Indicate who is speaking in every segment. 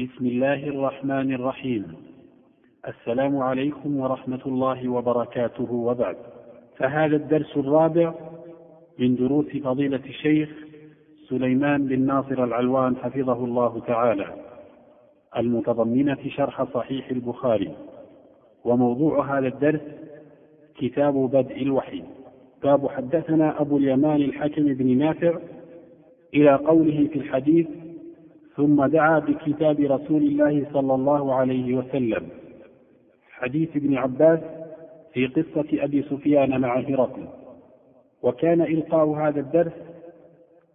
Speaker 1: بسم الله الرحمن الرحيم. السلام عليكم ورحمة الله وبركاته. وبعد فهذا الدرس الرابع من دروس فضيلة الشيخ سليمان بن ناصر العلوان حفظه الله تعالى المتضمنة شرح صحيح البخاري. وموضوع هذا الدرس كتاب بدء الوحي. باب حدثنا أبو اليمان الحكم بن نافع إلى قوله في الحديث ثم دعا بكتاب رسول الله صلى الله عليه وسلم. حديث ابن عباس في قصة أبي سفيان مع هرقل. وكان إلقاء هذا الدرس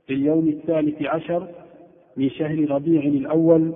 Speaker 1: في اليوم الثالث عشر من شهر ربيع الأول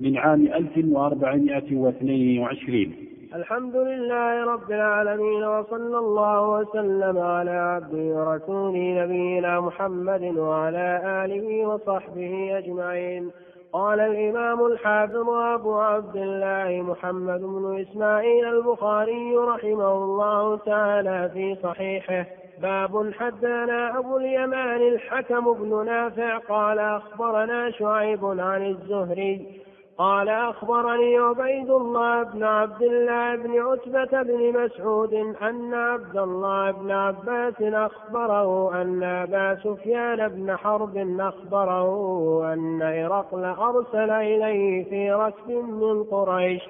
Speaker 1: من عام 1422
Speaker 2: الحمد لله رب العالمين وصلى الله وسلم على عبده ورسوله نبينا محمد وعلى آله وصحبه أجمعين. قال الإمام الحافظ أبو عبد الله محمد بن إسماعيل البخاري رحمه الله تعالى في صحيحه باب حدثنا أبو اليمان الحكم بن نافع قال أخبرنا شعيب عن الزهري قال أخبرني عبيد الله بن عبد الله بن عتبة بن مسعود أن عبد الله بن عباس أخبره أن أبا سفيان بن حرب أخبره أن هرقل أرسل إليه في ركب من قريش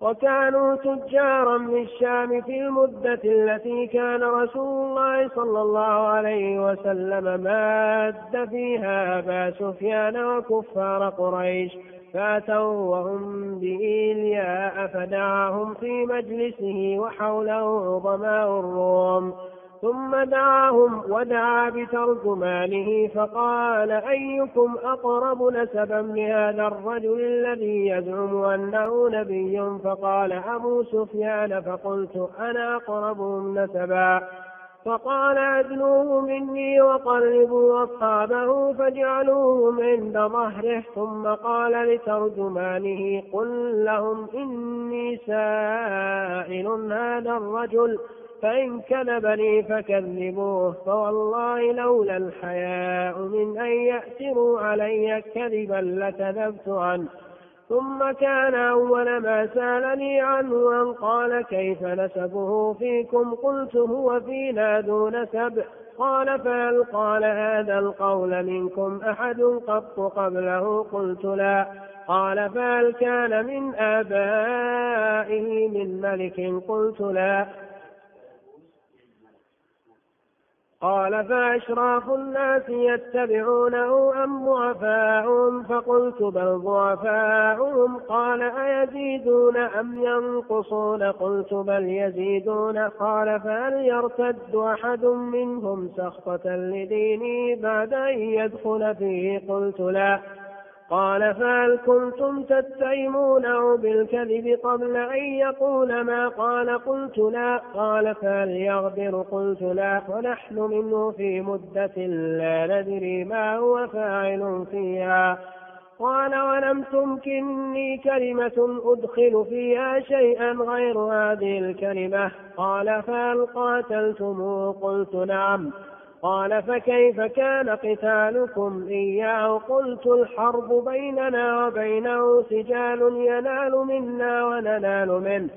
Speaker 2: وكانوا تجارا بالشام في المدة التي كان رسول الله صلى الله عليه وسلم ماد فيها أبا سفيان وكفار قريش فأتوا وهم بإيلياء فدعاهم في مجلسه وحوله عظماء الروم. ثم دعاهم ودعا بترجمانه فقال أيكم أقرب نسبا لهذا الرجل الذي يزعم أنه نبي؟ فقال أبو سفيان فقلت أنا أقربهم نسبا. فقال أدنوه مني وقربوا أصحابه فاجعلوهم عند ظهره ثم قال لترجمانه قل لهم إني سائل هذا الرجل فإن كذبني فكذبوه فوالله لولا الحياء من أن يأتروا علي كذبا لكذبت عنه. ثم كان أول ما سألني عنه أن قال كيف نسبه فيكم قلت هو فينا ذو نسب قال فهل قال هذا القول منكم أحد قط قبله؟ قلت لا. قال فهل كان من آبائه من ملك؟ قلت لا. قال فأشراف الناس يتبعونه أم ضعفاؤهم؟ فقلت بل ضعفاؤهم. قال أيزيدون أم ينقصون؟ قلت بل يزيدون. قال فهل يرتد أحد منهم سخطة لدينه بعد أن يدخل فيه؟ قلت لا. قال فهل كنتم تتهمونه بالكذب قبل أن يقول ما قال؟ قلت لا. قال فهل يغفر قلت لا. ونحن منه في مدة لا ندري ما هو فاعل فيها. قال ولم تمكنني كلمة أدخل فيها شيئا غير هذه الكلمة. قال فهل قاتلتموه؟ قلت نعم. قال فكيف كان قتالكم إياه؟ قلت الحرب بيننا وبينه سجال ينال منا وننال منه.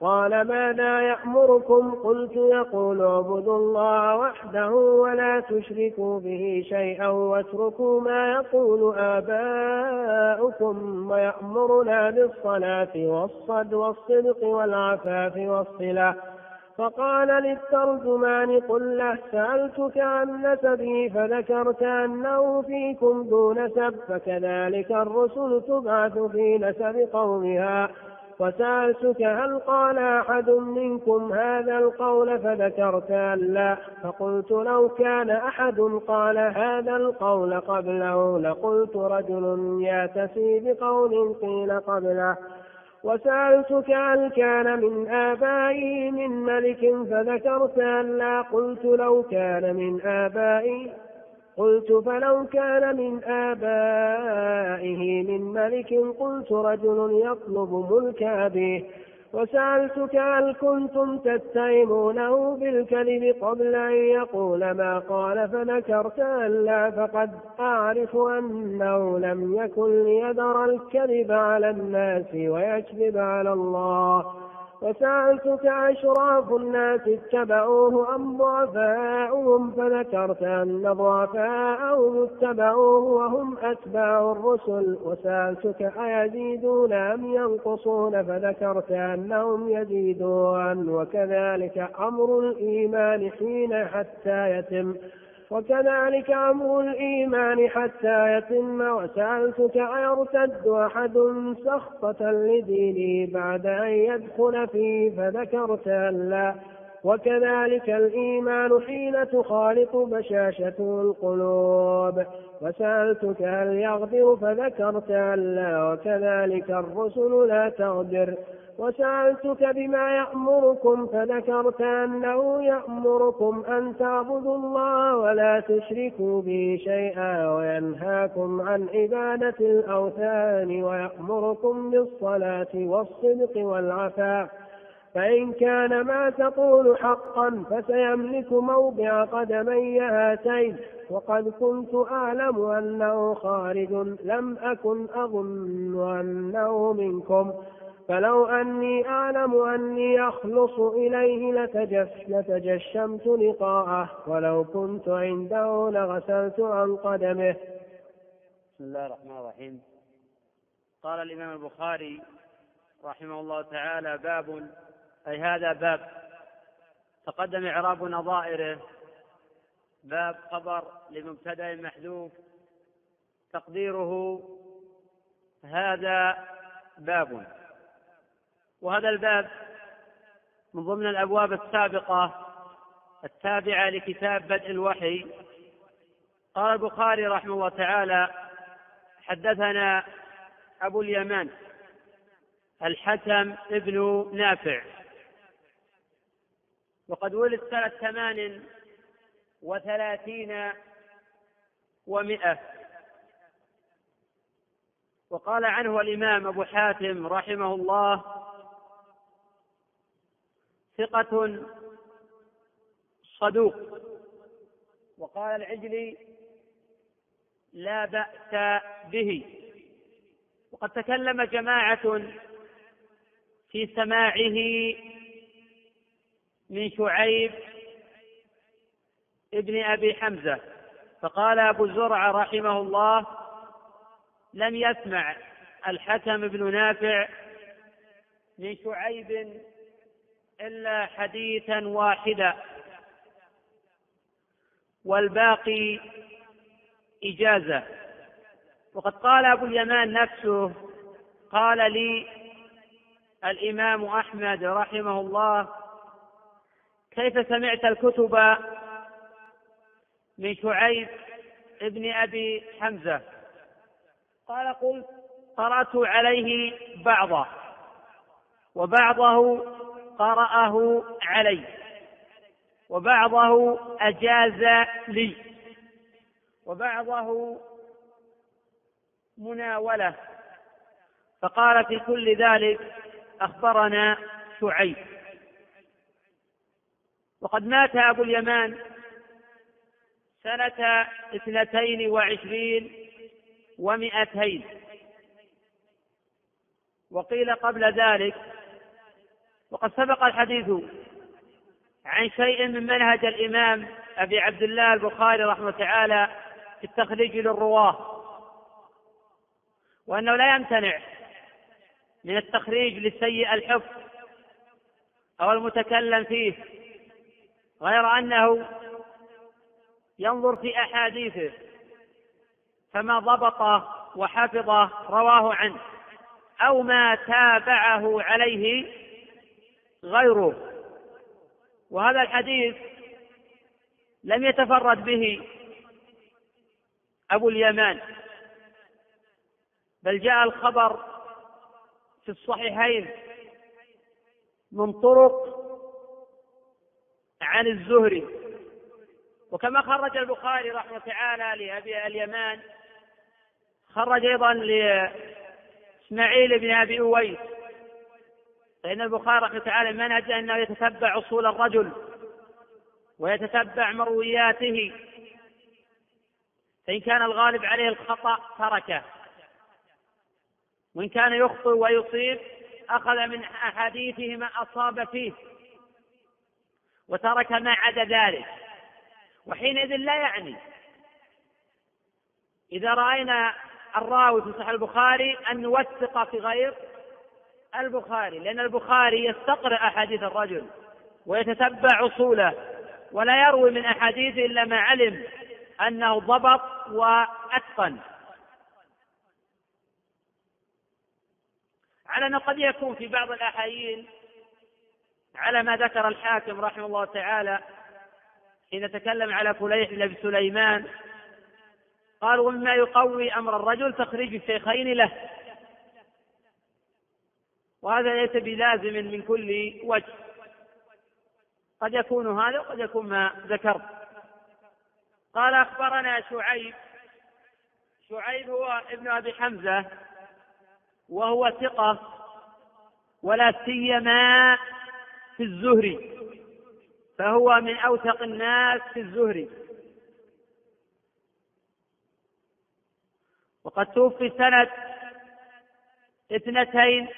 Speaker 2: قال ماذا يأمركم؟ قلت يقول اعبدوا الله وحده ولا تشركوا به شيئا واتركوا ما يقول آباؤكم ويأمرنا بالصلاة والصد والصدق والعفاف والصلة. فقال للترجمان قل له سألتك عن نسبي فذكرت أنه فيكم ذو نسب فكذلك الرسل تبعث في نسب قومها. وسألتك هل قال أحد منكم هذا القول فذكرت أن لا؟ فقلت لو كان أحد قال هذا القول قبله لقلت رجل يأتسي بقول قيل قبله. وسألتك هل كان من آبائه من ملك فذكرت أن لا قلت لو كان من آبائه قلت فلو كان من آبائه من ملك قلت رجل يطلب ملك أبيه. وسألتك هل كنتم تتهمونه بالكذب قبل أن يقول ما قال فذكرت أن لا فقد أعرف أنه لم يكن ليذر الكذب على الناس ويكذب على الله. وسألتك أشراف الناس اتبعوه أم ضعفاؤهم فذكرت أن ضعفاءهم اتبعوه وهم أتباع الرسل. وسألتك أيزيدون أم ينقصون فذكرت أنهم يزيدون. وكذلك أمر الإيمان حين حتى يتم. وكذلك أمر الإيمان حتى يتم وسألتك أيرتد أحد سخطة لدينه بعد أن يدخل فيه فذكرت أن لا. وكذلك الإيمان حين تخالط بشاشة القلوب. وسألتك هل يغفر فذكرت أن لا. وكذلك الرسل لا تغفر وسألتك بما يأمركم فذكرت أنه يأمركم أن تعبدوا الله ولا تشركوا به شيئا وينهاكم عن عبادة الأوثان ويأمركم بالصلاة والصدق والعفاف فإن كان ما تقول حقا فسيملك موضع قدمي هاتين. وقد كنت أعلم أنه خارج لم أكن أظن أنه منكم. فلو أني أعلم أني أخلص إليه لتجش لتجشمت لقاءه ولو كنت عنده لغسلت عن قدمه.
Speaker 3: بسم الله الرحمن الرحيم. قال الإمام البخاري رحمه الله تعالى باب أي هذا باب تقدم إعراب نظائره. باب خبر لمبتدأ محذوف تقديره هذا باب. وهذا الباب من ضمن الأبواب السابقة التابعة لكتاب بدء الوحي. قال البخاري رحمه الله تعالى حدثنا أبو اليمان الحكم ابن نافع. وقد ولد سنة ثمان وثلاثين ومئة. وقال عنه الإمام أبو حاتم رحمه الله ثقة صدوق. وقال العجلي لا بأس به. وقد تكلم جماعة في سماعه من شعيب ابن أبي حمزة فقال أبو زرع رحمه الله لم يسمع الحكم بن نافع من شعيب إلا حديثا واحدا. والباقي إجازة. وقد قال أبو اليمان نفسه قال لي الإمام أحمد رحمه الله كيف سمعت الكتب من شعيب ابن أبي حمزة؟ قال قلت قرأت عليه بعضه وبعضه قرأه علي. وبعضه أجاز لي. وبعضه مناولة. فقال في كل ذلك أخبرنا شعيب. وقد مات أبو اليمان سنة اثنتين وعشرين ومئتين. وقيل قبل ذلك وقد سبق الحديث عن شيء من منهج الإمام أبي عبد الله البخاري رحمه تعالى في التخريج للرواة وأنه لا يمتنع من التخريج لسيء الحفظ أو المتكلم فيه غير أنه ينظر في أحاديثه فما ضبط وحفظ رواه عنه أو ما تابعه عليه غيره. وهذا الحديث لم يتفرد به أبو اليمان بل جاء الخبر في الصحيحين من طرق عن الزهري. وكما خرج البخاري رحمه تعالى لأبي اليمان خرج أيضا لإسماعيل بن أبي أويس فإن البخاري رحمه تعالى منهج أنه يتتبع أصول الرجل ويتتبع مروياته. فإن كان الغالب عليه الخطأ تركه. وإن كان يخطئ ويصيب أخذ من أحاديثه ما أصاب فيه وترك ما عدا ذلك. وحينئذ لا يعني. إذا رأينا الراوي في صحيح البخاري أن نوثق في غير البخاري لأن البخاري يستقرئ أحاديث الرجل ويتتبع أصوله ولا يروي من أحاديثه إلا ما علم أنه ضبط وأتقن. على أنه قد يكون في بعض الأحايين على ما ذكر الحاكم رحمه الله تعالى حين تكلم على فليح بن سليمان قال ومما يقوي أمر الرجل تخريج الشيخين له. وهذا ليس بلازم من كل وجه. قد يكون هذا وقد يكون ما ذكرت قال أخبرنا شعيب. شعيب هو ابن أبي حمزة وهو ثقة ولا سيما في الزهري فهو من أوثق الناس في الزهري. وقد توفي سنة اثنتين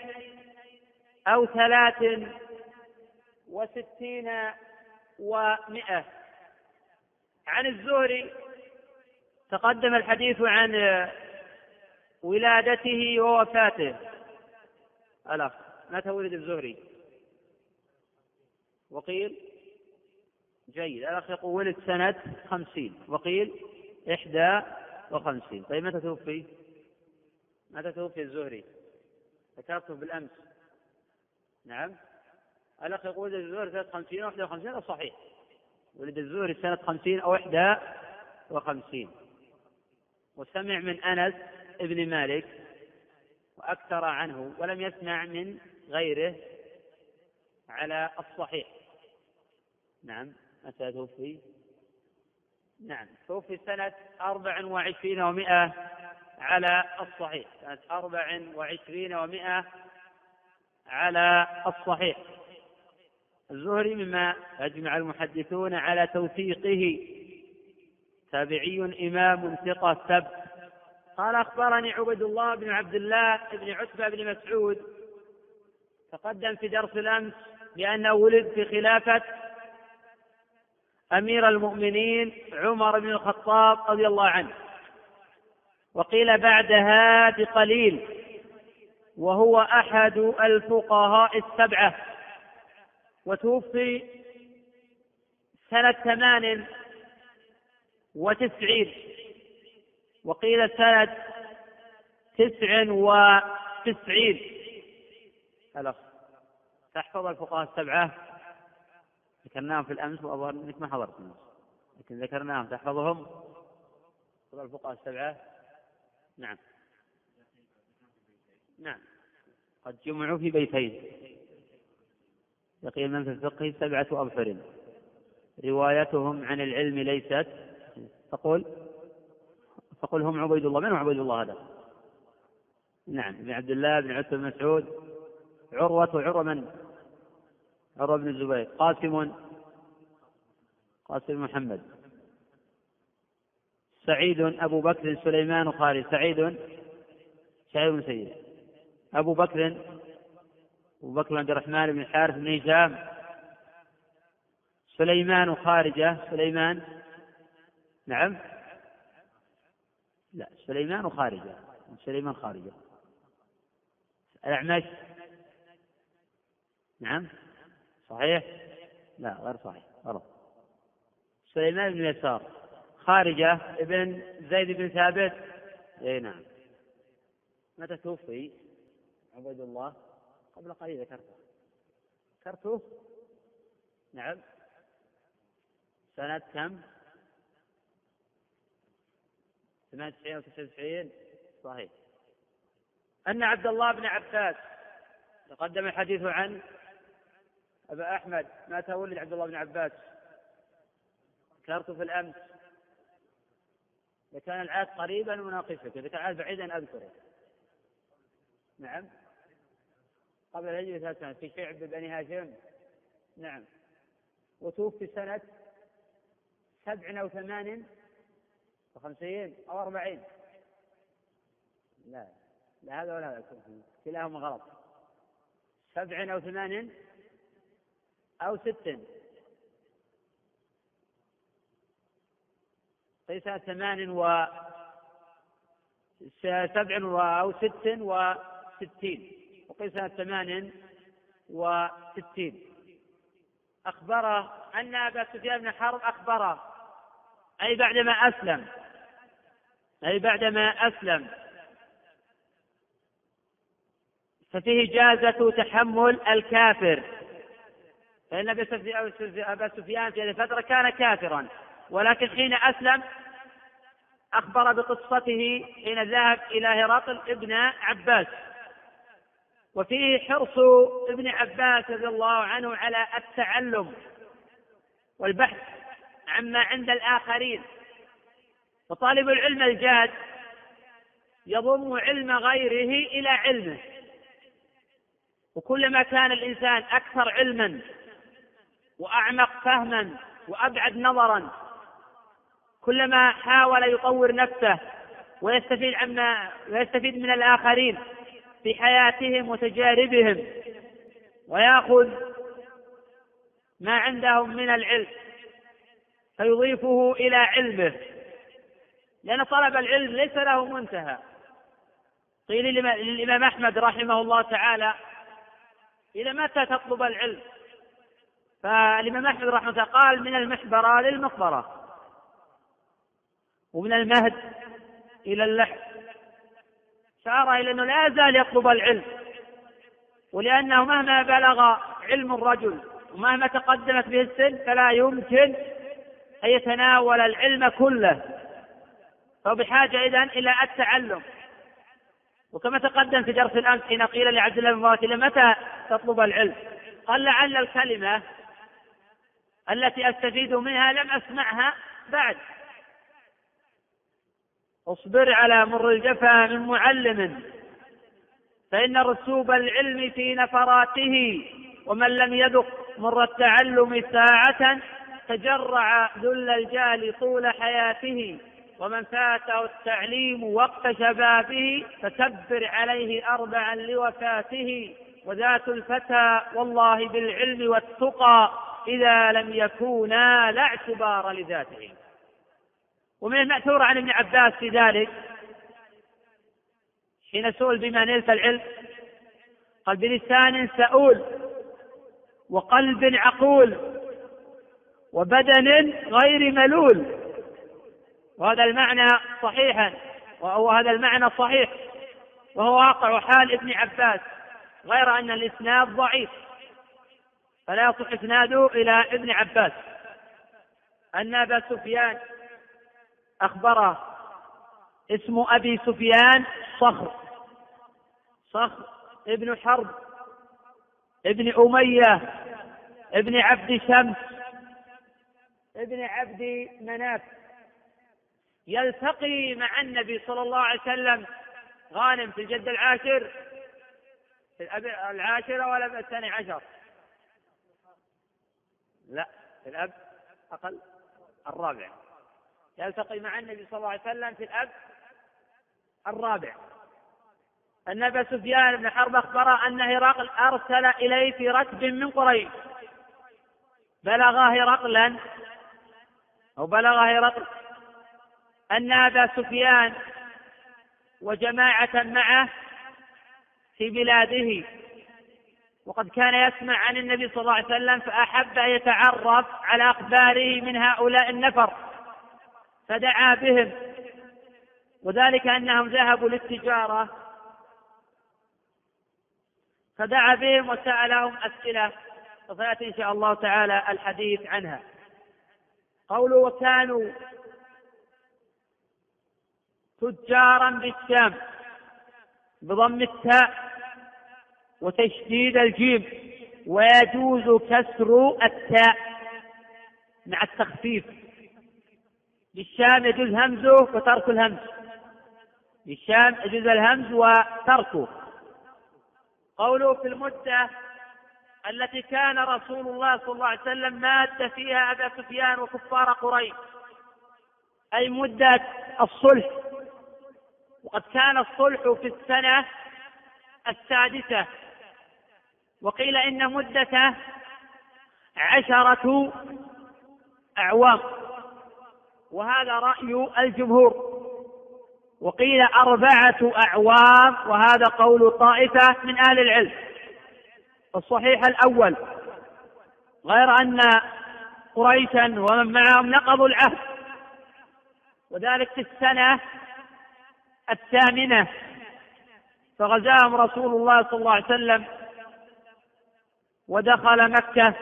Speaker 3: أو ثلاث وستين ومئة. عن الزهري تقدم الحديث عن ولادته ووفاته. الأخ متى ولد الزهري؟ وقيل جيد. الأخ يقول ولد سنة خمسين. وقيل إحدى وخمسين. طيب متى توفي؟ متى توفي الزهري؟ ذكرته بالأمس. نعم. الأخ يقول ولد الزهري سنة خمسين أو إحدى وخمسين؟ هذا صحيح. ولد الزهري سنة خمسين أو إحدى وخمسين. وسمع من أنس ابن مالك وأكثر عنه ولم يسمع من غيره على الصحيح. نعم. متى توفي. نعم. توفي سنة أربع وعشرين ومائة على الصحيح. سنة أربع وعشرين ومائة على الصحيح. الزهري مما أجمع المحدثون على توثيقه. تابعي إمام ثقة ثبت قال أخبرني عبد الله بن عبد الله بن عتبة بن مسعود. تقدم في درس الأمس بأنه ولد في خلافة أمير المؤمنين عمر بن الخطاب رضي الله عنه. وقيل بعدها بقليل. وهو أحد الفقهاء السبعة. وتوفي سنة ثمان وتسعين. وقيل سنة تسع وتسعين. تحفظ الفقهاء السبعة. ذكرناهم في الأمس وأظهر أنك ما حضرت لكن ذكرناهم. تحفظهم. تحفظ الفقهاء السبعة. نعم. نعم. قد جمعوا في بيتين. يقين من في الفقه سبعة أبحر. روايتهم عن العلم ليست. تقول فقل هم عبيد الله. من هو عبيد الله هذا؟ نعم. ابن عبد الله بن عتبة بن مسعود عروة عروة من؟ عروة بن الزبير. قاسم. قاسم محمد. سعيد أبو بكر سليمان خالد. سعيد. سعيد بن سيد. أبو بكر أبو بكر عبد الرحمن بن الحارث بن هشام سليمان خارجة سليمان نعم لا سليمان خارجة سليمان خارجة الأعمش نعم صحيح؟ لا غير صحيح غلط. سليمان بن يسار خارجة ابن زيد بن ثابت اي نعم. متى توفي؟ عبيد الله قبل قليل ذكرته. ذكرته؟ نعم. سنة كم؟ 98 و 99 صحيح. أن عبد الله بن عباس تقدم الحديث عن أبا أحمد. متى ولد عبد الله بن عباس؟ ذكرته في الأمس. إذا كان العاد قريبا مناقشك إذا كان العاد بعيدا أذكره. نعم. قبل الهجرة ثلاث سنوات. في شعب بني هاشم؟ نعم. وتوفي سنة سبع أو ثمان وخمسين أو أربعين. لا لا هذا ولا هذا. كلاهما غلط. سبع أو ثمان أو ست ليس ثمان و سبع أو ست وستين. وقيل سنة ثمان وستين. أخبره أن أبا سفيان بن حرب أخبره أي بعدما أسلم أي بعدما أسلم. ففيه جازة تحمل الكافر. فإن أبا سفيان في هذه الفترة كان كافرا ولكن حين أسلم أخبر بقصته حين ذهب إلى هرقل ابن عباس. وفيه حرص ابن عباس رضي الله عنه على التعلم والبحث عما عند الآخرين. وطالب العلم الجاد يضم علم غيره إلى علمه. وكلما كان الإنسان أكثر علما وأعمق فهما وأبعد نظرا كلما حاول يطور نفسه ويستفيد عما ويستفيد من الآخرين في حياتهم وتجاربهم ويأخذ ما عندهم من العلم فيضيفه إلى علمه. لأن طلب العلم ليس له منتهى. قيل للإمام أحمد رحمه الله تعالى إلى متى تطلب العلم؟ فالإمام أحمد رحمه الله قال من المحبرة للمقبرة ومن المهد إلى اللحد. شار إلى أنه لا يزال يطلب العلم. ولأنه مهما بلغ علم الرجل ومهما تقدمت به السن فلا يمكن أن يتناول العلم كله. فهو بحاجة إذن إلى التعلم. وكما تقدم في درس الأمس حين قيل لعبد الله بن مبارك متى تطلب العلم؟ قال لعل الكلمة التي أستفيد منها لم أسمعها بعد. اصبر على مر الجفا من معلم فإن رسوب العلم في نفراته ومن لم يذق مر التعلم ساعة تجرع ذل الجهل طول حياته ومن فاته التعليم وقت شبابه فكبر عليه أربعا لوفاته وذات الفتى والله بالعلم والتقى إذا لم يكونا لا اعتبار لذاته. ومن المأثور عن ابن عباس في ذلك حين سئل بما نلت العلم قال بلسان سؤول وقلب عقول وبدن غير ملول. وهذا المعنى صحيحا وهو هذا المعنى صحيح وهو واقع حال ابن عباس غير أن الإسناد ضعيف. فلا يصح إسناده إلى ابن عباس. أن أبا سفيان أخبره اسم أبي سفيان صخر. صخر ابن حرب ابن أمية ابن عبد شمس ابن عبد مناف. يلتقي مع النبي صلى الله عليه وسلم غانم في الجد العاشر في العاشرة ولا الثاني عشر. لا في الأب أقل الرابع. يلتقي مع النبي صلى الله عليه وسلم في الأب الرابع. أن أبا سفيان بن حرب أخبر أن هرقل أرسل إليه في ركب من قريش. بلغ هرقلا أو بلغ هرقل أن أبا سفيان وجماعة معه في بلاده. وقد كان يسمع عن النبي صلى الله عليه وسلم فأحب أن يتعرف على أخباره من هؤلاء النفر. فدعا بهم. وذلك أنهم ذهبوا للتجارة. فدعا بهم وسألهم أسئلة. وسيأتي إن شاء الله تعالى الحديث عنها. قوله وكانوا تجارا بالشام بضم التاء وتشديد الجيم. ويجوز كسر التاء مع التخفيف. للشام يجوز همزه وترك الهمز. للشام يجوز الهمز وتركه. قوله في المدة التي كان رسول الله صلى الله عليه وسلم ماد فيها أبا سفيان وكفار قريش. أي مدة الصلح. وقد كان الصلح في السنة السادسة. وقيل إن مدته عشرة أعوام. وهذا رأي الجمهور. وقيل أربعة أعوام وهذا قول طائفة من أهل العلم. الصحيح الأول غير أن قريشا ومن معهم نقضوا العهد. وذلك في السنة الثامنة. فغزاهم رسول الله صلى الله عليه وسلم ودخل مكة.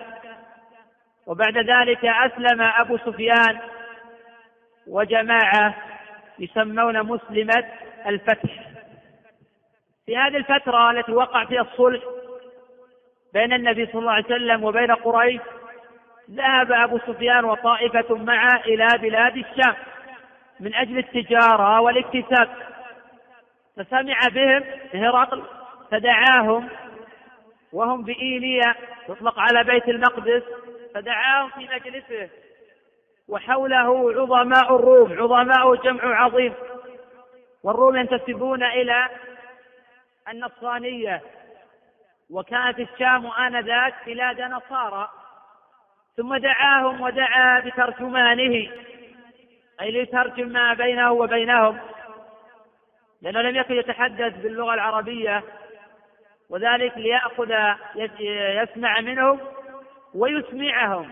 Speaker 3: وبعد ذلك أسلم أبو سفيان وجماعة يسمون مسلمة الفتح. في هذه الفترة التي وقع فيها الصلح بين النبي صلى الله عليه وسلم وبين قريش ذهب أبو سفيان وطائفة معه إلى بلاد الشام من أجل التجارة والاكتساب. فسمع بهم هرقل فدعاهم وهم بإيليا يطلق على بيت المقدس فدعاهم في مجلسه. وحوله عظماء الروم عظماء جمع عظيم. والروم ينتسبون إلى النصرانية. وكانت الشام آنذاك بلاد نصارى. ثم دعاهم ودعا بترجمانه. أي ليترجم ما بينه وبينهم. لأنه لم يكن يتحدث باللغة العربية. وذلك ليأخذ يسمع منهم ويسمعهم.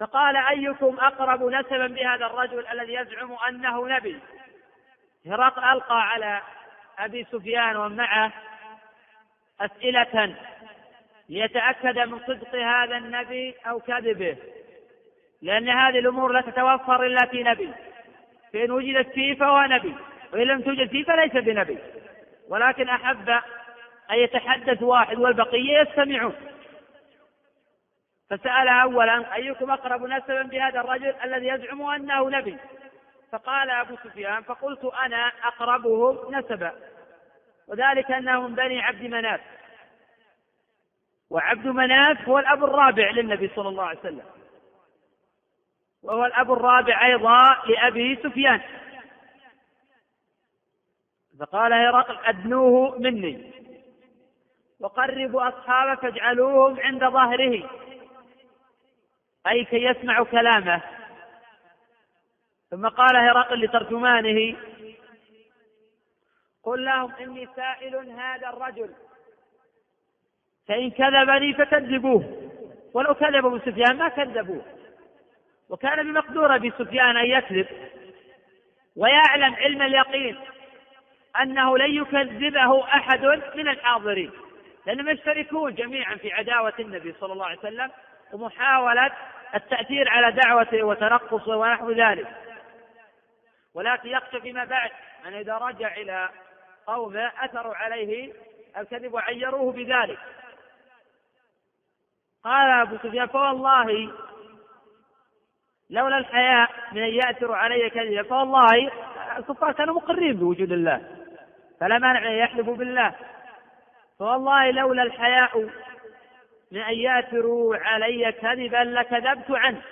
Speaker 3: فقال أيكم أقرب نسبا بهذا الرجل الذي يزعم أنه نبي؟ هرقل ألقى على أبي سفيان ومعه أسئلة ليتأكد من صدق هذا النبي أو كذبه لأن هذه الأمور لا تتوفر إلا في نبي. فإن وجدت فيه فهو نبي وإن لم توجد فيه فليس بنبي. ولكن أحب أن يتحدث واحد والبقية يستمعون. فسأل أولا أيكم أقرب نسبا بهذا الرجل الذي يزعم أنه نبي؟ فقال أبو سفيان فقلت أنا أقربهم نسبا وذلك أنه من بني عبد مناف. وعبد مناف هو الأب الرابع للنبي صلى الله عليه وسلم. وهو الأب الرابع أيضا لأبي سفيان. فقال هرقل أدنوه مني. وقربوا أصحابه فاجعلوهم عند ظهره. أي كي يسمعوا كلامه. ثم قال هرقل لترجمانه قل لهم إني سائل هذا الرجل. فإن كذبني فكذبوه. ولو كذب أبو سفيان ما كذبوه. وكان بمقدور أبي سفيان أن يكذب. ويعلم علم اليقين أنه لن يكذبه أحد من الحاضرين. لأنهم يشتركون جميعا في عداوة النبي صلى الله عليه وسلم ومحاولة التأثير على دعوته وتنقصه ونحو ذلك. ولكن يخشى فيما بعد أن إذا رجع إلى قومه أثروا عليه الكذب وعيروه بذلك. قال أبو سفيان فوالله لولا الحياء من أن يأثروا علي كذبا فوالله الكفار كانوا مقرين بوجود الله فلا مانع أن يحلفوا بالله. فوالله لولا الحياء من أن يأثروا علي كذبا لكذبت عنه.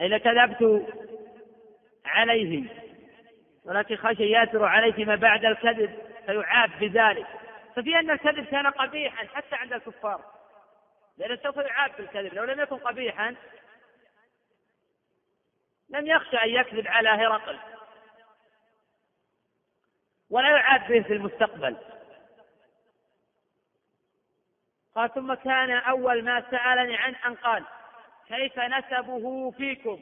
Speaker 3: أي لكذبت عليه ولكن خشي يأثر عليه فيما بعد الكذب فيعاب بذلك. ففي أن الكذب كان قبيحا حتى عند الكفار. لأنه سوف يعاب بالكذب. لو لم يكن قبيحا لم يخشى أن يكذب على هرقل. ولا يعاد به في المستقبل. قال ثم كان أول ما سألني عنه أن قال كيف نسبه فيكم؟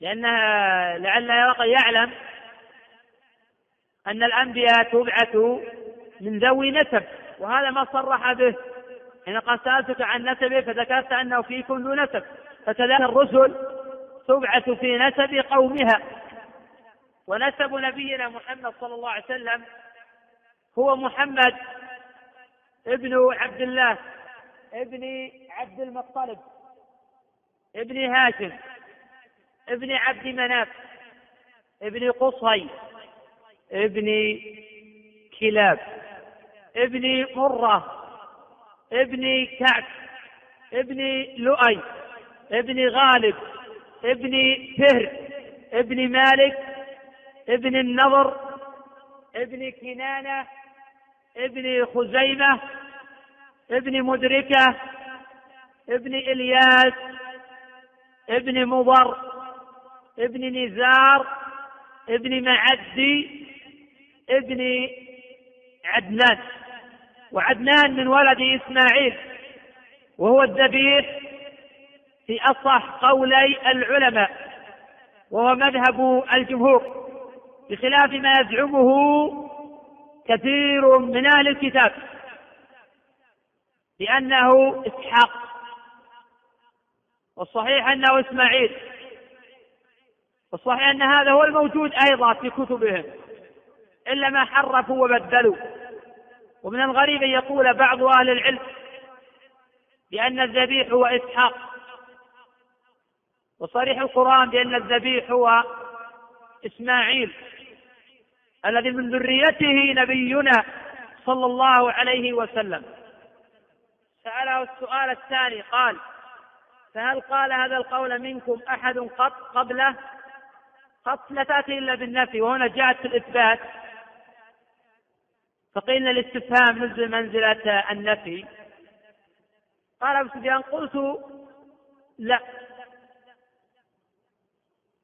Speaker 3: لأنها لعل يعلم أن الأنبياء تبعث من ذوي نسب وهذا ما صرح به. إن قد سألتك عن نسبه فذكرت أنه فيكم ذو نسب. فكذلك الرسل تبعث في نسب قومها. ونسب نبينا محمد صلى الله عليه وسلم هو محمد ابن عبد الله ابن عبد المطلب ابن هاشم ابن عبد مناف ابن قصي ابن كلاب ابن مرة ابن كعب ابن لؤي ابن غالب ابن فهر ابن مالك ابن النضر ابن كنانة ابن خزيمة ابن مدركة ابن إلياس ابن مضر ابن نزار ابن معدي ابن عدنان. وعدنان من ولد إسماعيل وهو الذبيح في أصح قولي العلماء وهو مذهب الجمهور. بخلاف ما يزعمه كثير من أهل الكتاب. لأنه إسحاق. والصحيح أنه إسماعيل. والصحيح أن هذا هو الموجود أيضا في كتبهم. إلا ما حرفوا وبدلوا. ومن الغريب أن يقول بعض أهل العلم بأن الذبيح هو إسحاق. وصريح القرآن بأن الذبيح هو إسماعيل الذي من ذريته نبينا صلى الله عليه وسلم. سأله السؤال الثاني قال فهل قال هذا القول منكم أحد قط قبله؟ قط لا تأتي إلا بالنفي وهنا جاءت في الإثبات. فقيل الاستفهام نزل منزلة النفي. قال أبو سفيان قلت لا.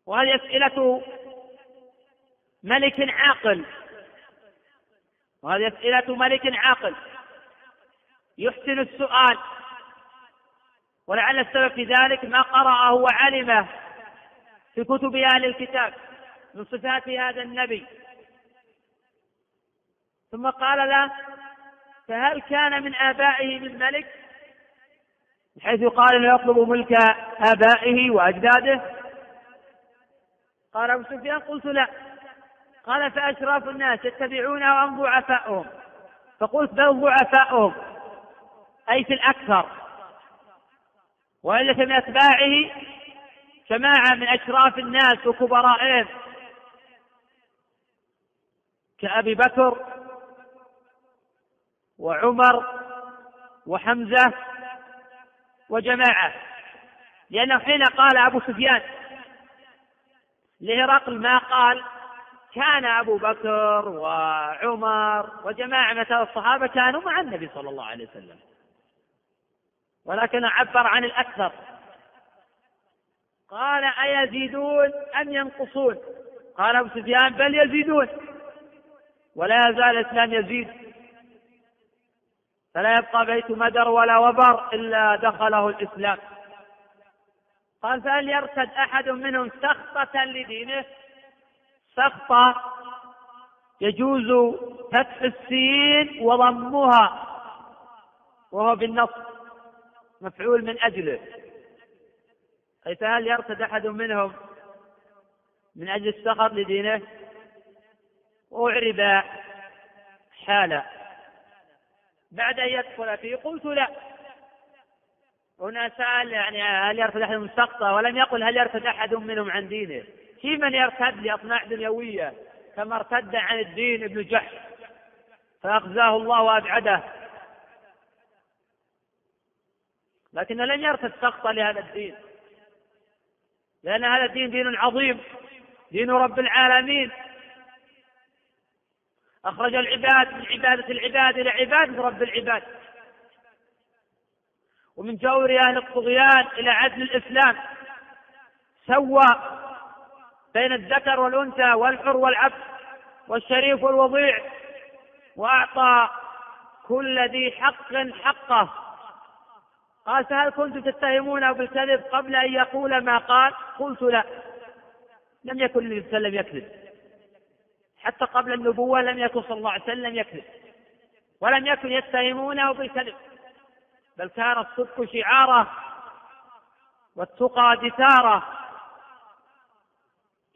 Speaker 3: وهذه أسئلة ملك عاقل؟ وهذه أسئلة ملك عاقل؟ يحسن السؤال. ولعل السبب في ذلك ما قرأه وعلمه في كتب أهل الكتاب من صفات هذا النبي. ثم قال له فهل كان من آبائه من ملك؟ حيث قال انه يطلب ملك آبائه وأجداده. قال أبو سفيان قلت لا. قال فأشراف الناس يتبعونه أم ضعفاؤهم؟ فقلت بل ضعفاؤهم. أي في الأكثر. وإلا من أتباعه جماعة من أشراف الناس وكبرائهم. كأبي بكر وعمر وحمزة وجماعة. لأنه حين قال أبو سفيان لهرقل ما قال كان أبو بكر وعمر وجماعة من الصحابة كانوا مع النبي صلى الله عليه وسلم. ولكن عبر عن الأكثر. قال أيزيدون أم ينقصون؟ قال أبو سفيان بل يزيدون. ولا يزال الإسلام يزيد. فلا يبقى بيت مدر ولا وبر إلا دخله الإسلام. قال فهل يرتد أحد منهم سخطة لدينه؟ سخطة يجوز فتح السين وضمها وهو بالنص. مفعول من أجله. أي فهل يرتد أحد منهم من أجل السخط لدينه؟ وأعرب حالا. بعد أن يدخل فيه قلت لا. هنا سأل يعني هل يرتد أحد من سقطة ولم يقل هل يرتد أحد منهم عن دينه. في من يرتد لأطماع دنيوية كما ارتد عن الدين ابن جحش. فأخزاه الله وأبعده. لكن لم يرتد سقطة لهذا الدين. لأن هذا الدين دين عظيم دين رب العالمين. أخرج العباد من عبادة العباد إلى عبادة رب العباد. ومن جور أهل الطغيان إلى عدل الإسلام. سوى بين الذكر والأنثى والحر والعبد والشريف والوضيع. وأعطى كل ذي حق حقه. قال فهل كنتم تتهمونه بالكذب قبل أن يقول ما قال؟ قلت لا. لم يكن النبي صلى الله عليه وسلم يكذب. حتى قبل النبوة لم يكن صلى الله عليه وسلم يكذب. ولم يكن يتهمونه بالكذب بل كان الصدق شعارة والتقى دثارة.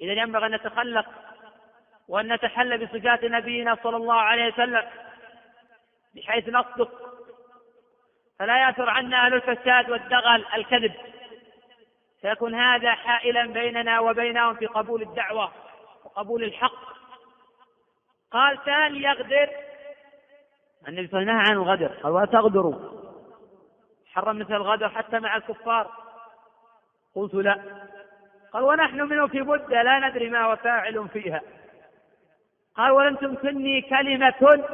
Speaker 3: إذا ينبغي أن نتخلق وأن نتحلى بصفات نبينا صلى الله عليه وسلم بحيث نصدق فلا يأثر عنا أهل الفساد والدغل الكذب. فيكون هذا حائلا بيننا وبينهم في قبول الدعوة وقبول الحق. قال ثاني يغدر. النبي صلى الله عليه وسلم عن الغدر قال ولا تغدروا. حرم مثل الغدر حتى مع الكفار. قلت لا. قال ونحن منه في مدة لا ندري ما هو فاعل فيها. قال ولم تمكنني كلمة.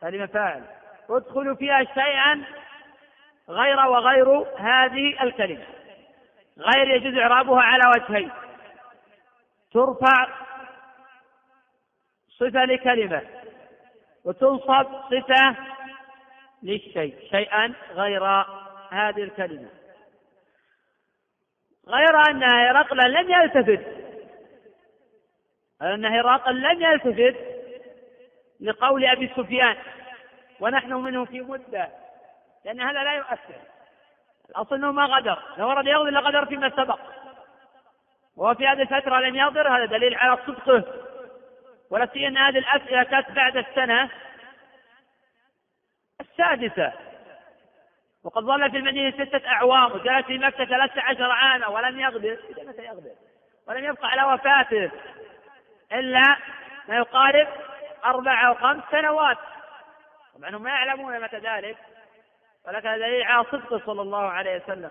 Speaker 3: كلمة فاعل. ادخل فيها شيئا غير وغير هذه الكلمة. غير يجوز إعرابها على وجهين. ترفع صفة لكلمة وتنصب صفة للشيء شيئا غير هذه الكلمة. غير أن هرقل لم يلتفت. أن هرقل لم يلتفت لقول أبي سفيان. ونحن منه في مدة لأن هذا لا يؤثر. الأصل أنه ما غدر لو ورد يغدر لغدر فيما سبق. وهو في هذه الفترة لم يغدر هذا دليل على صدقه. ولا سيما هذه الأسئلة كانت بعد السنة السادسة. وقد ظل في المدينة ستة أعوام وجلس في مكة ثلاثة عشر عاما ولم يغدر إذا متى يغدر ولم يبقى على وفاته إلا ما يقارب أربع أو خمس سنوات. طبعا. هم ما يعلمون متى ذلك. ولكن دليل على صدقه صلى الله عليه وسلم.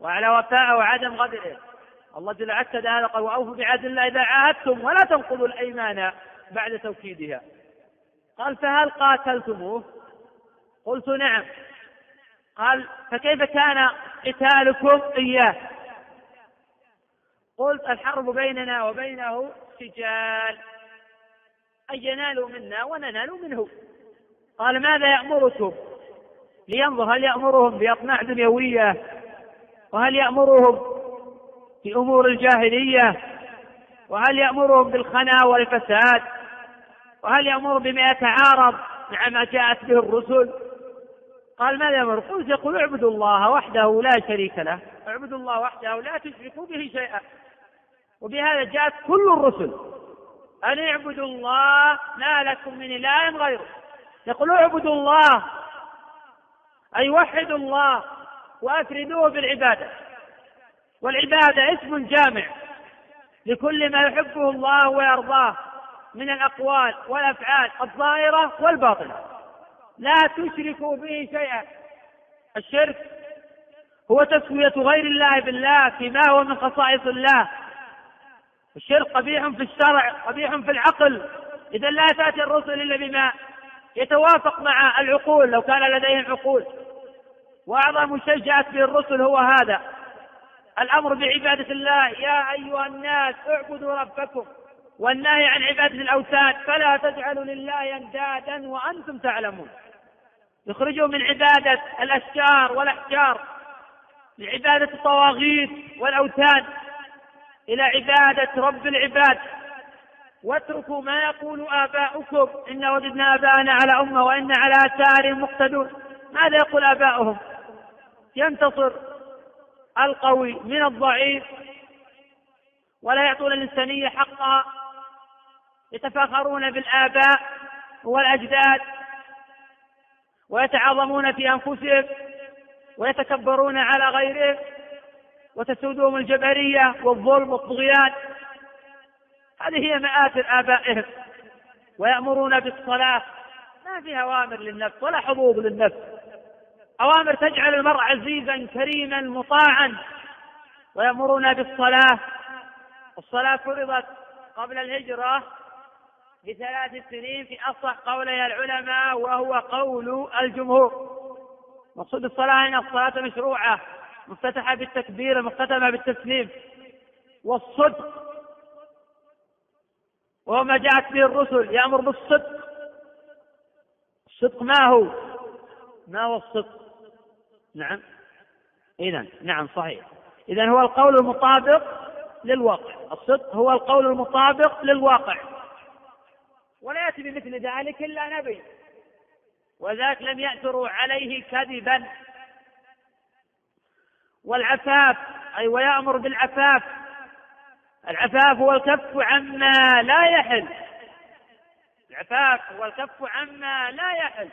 Speaker 3: وعلى وفائه وعدم غدره الله جل وعلا هذا قال وأوفوا بعهد الله إذا عاهدتم ولا تنقضوا الأيمان بعد توكيدها. قال فهل قاتلتموه؟ قلت نعم. قال فكيف كان قتالكم إياه؟ قلت الحرب بيننا وبينه سجال. أن ينالوا منا وننال منه. قال ماذا يأمركم؟ لينظر هل يأمرهم بأطماع دنيوية؟ وهل يأمرهم بأمور الجاهلية؟ وهل يأمرهم بالخنا والفساد؟ وهل يأمر بما يتعارض مع ما جاءت به الرسل؟ قال ماذا يأمر قلت يقول اعبدوا الله وحده لا شريك له. اعبدوا الله وحده لا تشركوا به شيئا. وبهذا جاءت كل الرسل. أن اعبدوا الله ما لكم من إله غيره. يقول اعبدوا الله أي وحدوا الله وأفردوه بالعبادة. والعبادة اسم جامع لكل ما يحبه الله ويرضاه من الأقوال والأفعال الظاهرة والباطنة. لا تشركوا به شيئا. الشرك هو تسوية غير الله بالله فيما هو من خصائص الله. الشرك قبيح في الشرع قبيح في العقل. إذا لا تأتي الرسل إلا بما يتوافق مع العقول لو كان لديهم عقول. وأعظم شيء جاءت به الرسل هو هذا. الأمر بعبادة الله يا أيها الناس اعبدوا ربكم. والنهي عن عبادة الأوثان فلا تجعلوا لله أندادا وأنتم تعلمون. يخرجوا من عبادة الأشجار والأحجار لعبادة الطواغيت والأوثان إلى عبادة رب العباد. واتركوا ما يقول آباؤكم. إن وجدنا آباءنا على أمة وإن على آثارهم مقتدون. ماذا يقول آباؤهم؟ ينتصر القوي من الضعيف. ولا يعطون الإنسانية حقها يتفاخرون بالآباء والأجداد. ويتعاظمون في أنفسهم. ويتكبرون على غيرهم. وتسودهم الجبرية والظلم والطغيان. هذه هي مآثر آبائهم ويأمرون بالصلاة. ما في أوامر للنفس ولا حظوظ للنفس. أوامر تجعل المرء عزيزا كريما مطاعا. ويأمرون بالصلاة. الصلاة فرضت قبل الهجرة بثلاث سنين في أصح قولي العلماء وهو قول الجمهور. مقصود الصلاة أن الصلاة مشروعة مفتتحة بالتكبير مختتمة بالتسليم. والصدق وهو ما جاءت به الرسل يأمر بالصدق. الصدق ما هو؟ ما هو الصدق؟ نعم. إذا نعم صحيح. إذا هو القول المطابق للواقع. الصدق هو القول المطابق للواقع. ولا يأتي بمثل ذلك إلا نبي. وذاك لم يأثروا عليه كذبا. والعفاف أي ويأمر بالعفاف. العفاف هو الكف عما لا يحل. العفاف هو الكف عما لا يحل.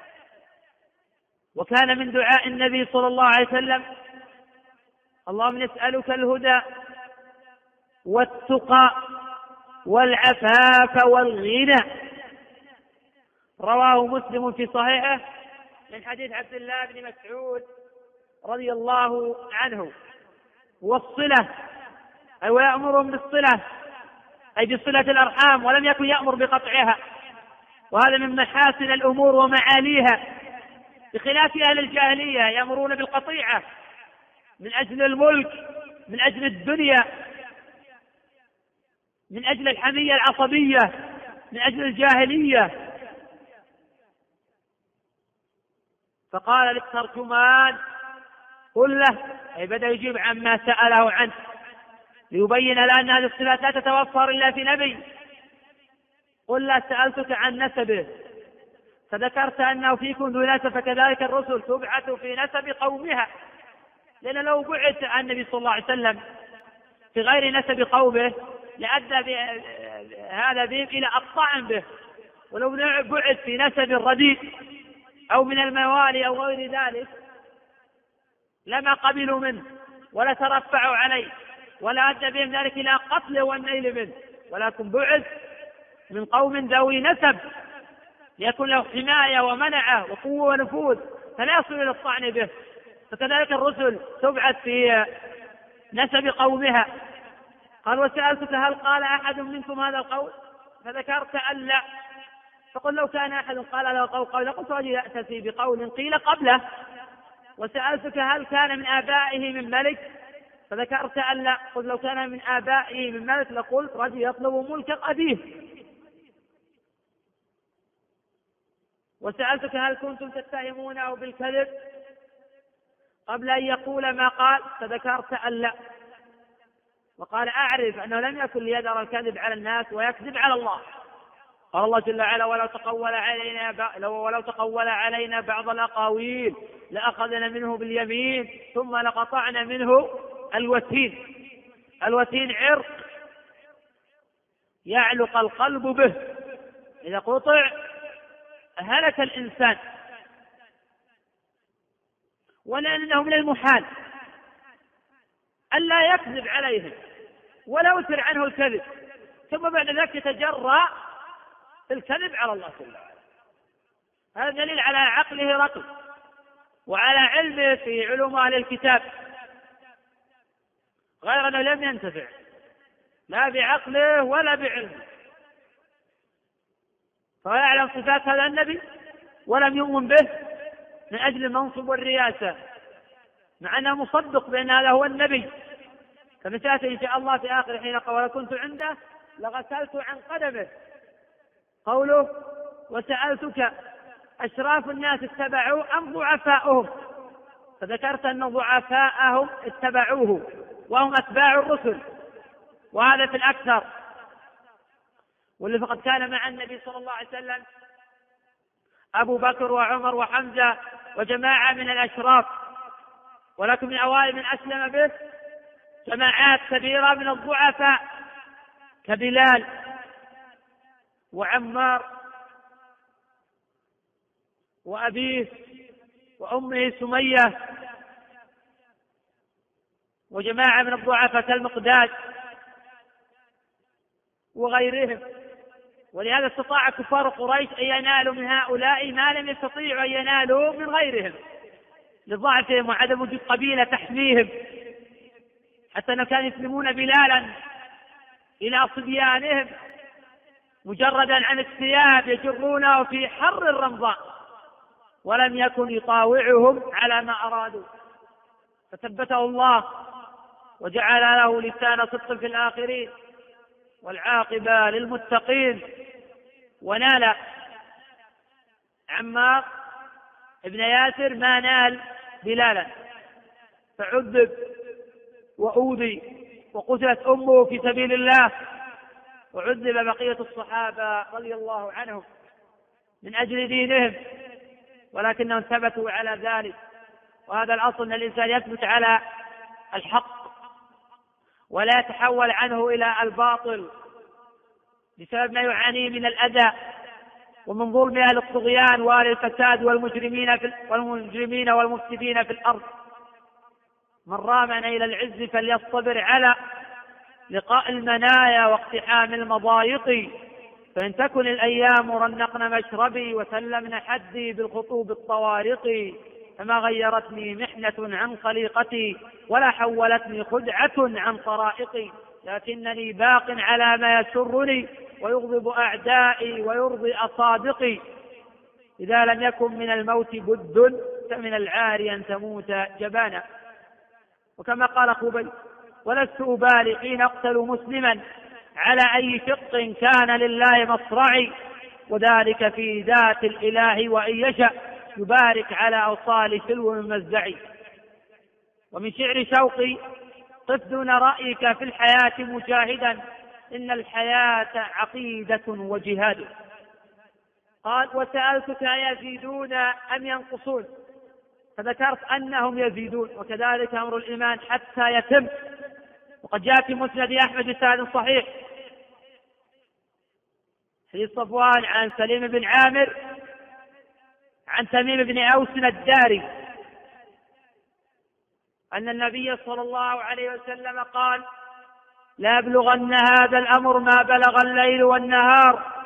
Speaker 3: وكان من دعاء النبي صلى الله عليه وسلم اللهم نسألك الهدى والتقى والعفاف والغنى. رواه مسلم في صحيحه من حديث عبد الله بن مسعود رضي الله عنه. والصلة أي ويأمرهم بالصلة. أي بصلة الأرحام ولم يكن يأمر بقطعها. وهذا من محاسن الأمور ومعاليها. بخلاف أهل الجاهلية يأمرون بالقطيعة. من أجل الملك من أجل الدنيا. من أجل الحمية العصبية من أجل الجاهلية. فقال للترجمان قل له أي بدأ يجيب عما سأله عنه. ليبين له أن هذه الصفات لا تتوفر إلا في نبي. قل له سألتك عن نسبه. فذكرت أنه فيكم ذو نسب فكذلك الرسل تبعث في نسب قومها. لأن لو بعث عن النبي صلى الله عليه وسلم في غير نسب قومه لأدى هذا بهم إلى الطعن به. ولو بعث في نسب رديء أو من الموالي أو غير ذلك لما قبلوا منه ولا ترفعوا عليه. ولا أدى بهم ذلك إلى قتله والنيل منه. ولكن بعث من قوم ذوي نسب ليكون له حماية ومنعة وقوة ونفوذ فلا يصل إلى الطعن به. فكذلك الرسل تبعث في نسب قومها. قال وسألتك هل قال أحد منكم هذا القول؟ فذكرت أن لا. فقل لو كان أحد قال له قول قول لقلت رجل يأتي بقول قيل قبله. وسألتك هل كان من آبائه من ملك؟ فذكرت أن لا قلت لو كان من آبائه من ملك لقلت رجل يطلب ملك أبيه وسألتك هل كنتم تتهمونه بالكذب؟ قبل أن يقول ما قال فذكرت أن لا. وقال أعرف أنه لم يكن ليذر الكذب على الناس ويكذب على الله. قال الله جل وعلا ولو تقول علينا لو ولو تقول علينا بعض الأقاويل لأخذنا منه باليمين ثم لقطعنا منه الوتين. الوتين عرق. يعلق القلب به. إذا قطع هلك الإنسان. ولأنه من المحال. ألا يكذب عليهم. ولا يوتر عنه الكذب. ثم بعد ذلك يتجرأ الكذب على الله جل وعلا هذا دليل على عقله رقم وعلى علمه في علوم أهل الكتاب. غير أنه لم ينتفع. لا بعقله ولا بعلمه. فهو يعلم صفات هذا النبي ولم يؤمن به من أجل المنصب والرياسة مع أنه مصدق بأن هذا هو النبي. سيأتي إن شاء الله في آخر حين قال كنت عنده لغسلت عن قدمه. قوله وسألتك أشراف الناس اتبعوه أم ضعفاؤهم؟ فذكرت أن ضعفاءهم اتبعوه. وهم أتباع الرسل وهذا في الأكثر. واللي فقد كان مع النبي صلى الله عليه وسلم أبو بكر وعمر وحمزة وجماعة من الأشراف ولكن من أوائل من أسلم به جماعات كبيرة من الضعفاء كبلال وعمار وأبيه وأمه سمية وجماعة من الضعفاء كالمقداد وغيرهم. ولهذا استطاع كفار قريش أن ينالوا من هؤلاء ما لم يستطيعوا أن ينالوا من غيرهم لضعفهم وعدم وجود قبيلة تحميهم. حتى أنهم كانوا يسلمون بلالا إلى صبيانهم مجردا عن الثياب يجرونه في حر الرمضان ولم يكن يطاوعهم على ما أرادوا. فثبته الله وجعل له لسان صدق في الآخرين والعاقبة للمتقين. ونال عمار ابن ياسر ما نال بلالا. فعذب وأوذي وقتلت أمه في سبيل الله. وعذب بقية الصحابة رضي الله عنهم من أجل دينهم ولكنهم ثبتوا على ذلك. وهذا الأصل أن الإنسان يثبت على الحق. ولا يتحول عنه إلى الباطل بسبب ما يعانيه من الأذى ومن ظلم أهل الطغيان وأهل الفساد والمجرمين في والمجرمين والمفسدين في الأرض. من رامنا إلى العز فليصطبر على لقاء المنايا واقتحام المضايق. فإن تكن الأيام رنقن مشربي وسلمن حدي بالخطوب الطوارق. فما غيرتني محنة عن خليقتي ولا حولتني خدعة عن طرائقي. لكنني باق على ما يسرني ويغضب أعدائي ويرضي أصادقي. إذا لم يكن من الموت بد فمن العار أن تموت جبانا. وكما قال خبي ولست أبالي حين أقتل مسلما. على أي شق كان لله مصرعي. وذلك في ذات الإله وإن يشأ. يبارك على أوصال سلو ممزعي ومن شعر شوقي قف دون رأيك في الحياة مجاهدا إن الحياة عقيدة وجهاد. قال وسألتك يزيدون أم ينقصون؟ فذكرت أنهم يزيدون وكذلك أمر الإيمان حتى يتم. وقد جاء في مسند أحمد بسند صحيح. في صفوان عن سليم بن عامر عن تميم بن أوس الداري أن النبي صلى الله عليه وسلم قال لا يبلغن هذا الأمر ما بلغ الليل والنهار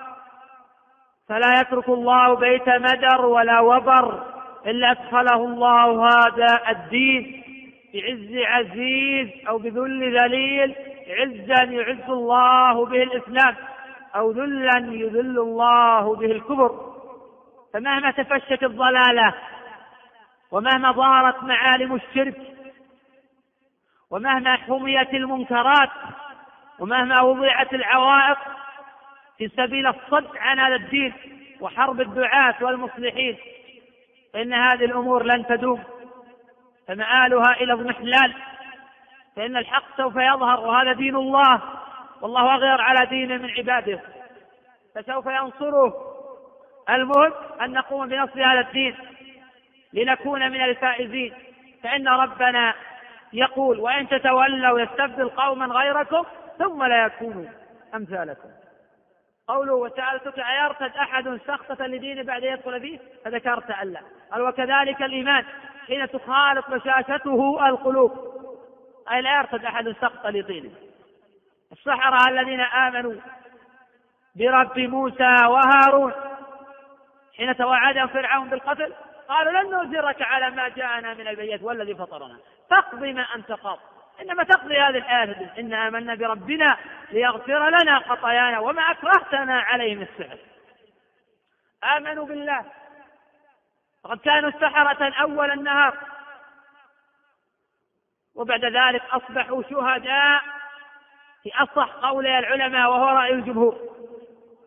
Speaker 3: فلا يترك الله بيت مدر ولا وبر إلا أدخله الله هذا الدين بعز عزيز أو بذل ذليل عزا يعز الله به الإسلام أو ذلا يذل الله به الكبر. فمهما تفشت الضلالة ومهما ظهرت معالم الشرك ومهما حميت المنكرات ومهما وضعت العوائق في سبيل الصد عن هذا الدين وحرب الدعاة والمصلحين فإن هذه الأمور لن تدوم فمآلها إلى اضمحلال فإن الحق سوف يظهر وهذا دين الله والله أغير على دينه من عباده فسوف ينصره المهم أن نقوم بنصر هذا الدين لنكون من الفائزين. فإن ربنا يقول وإن تتولوا يستبدل قوما غيركم ثم لا يكونوا أمثالكم. قوله وسألتك أيرتد أحد سخطة لدين بعد يدخل فيه؟ فذكرت ألا قال وكذلك الإيمان حين تخالط بشاشته القلوب. أي لا يرتد أحد سخطة لدينه. السحرة الذين آمنوا برب موسى وهارون. حين توعدهم فرعون بالقتل قالوا لن نؤجرك على ما جاءنا من البيت والذي فطرنا. فاقضي ما أنت قاض. إنما تقضي هذه الآية إن آمنا بربنا ليغفر لنا خطايانا وما أكرهتنا عليه من السحر. آمنوا بالله. فقد كانوا سحرة أول النهار. وبعد ذلك أصبحوا شهداء في أصح قولي العلماء وهو رأي الجمهور.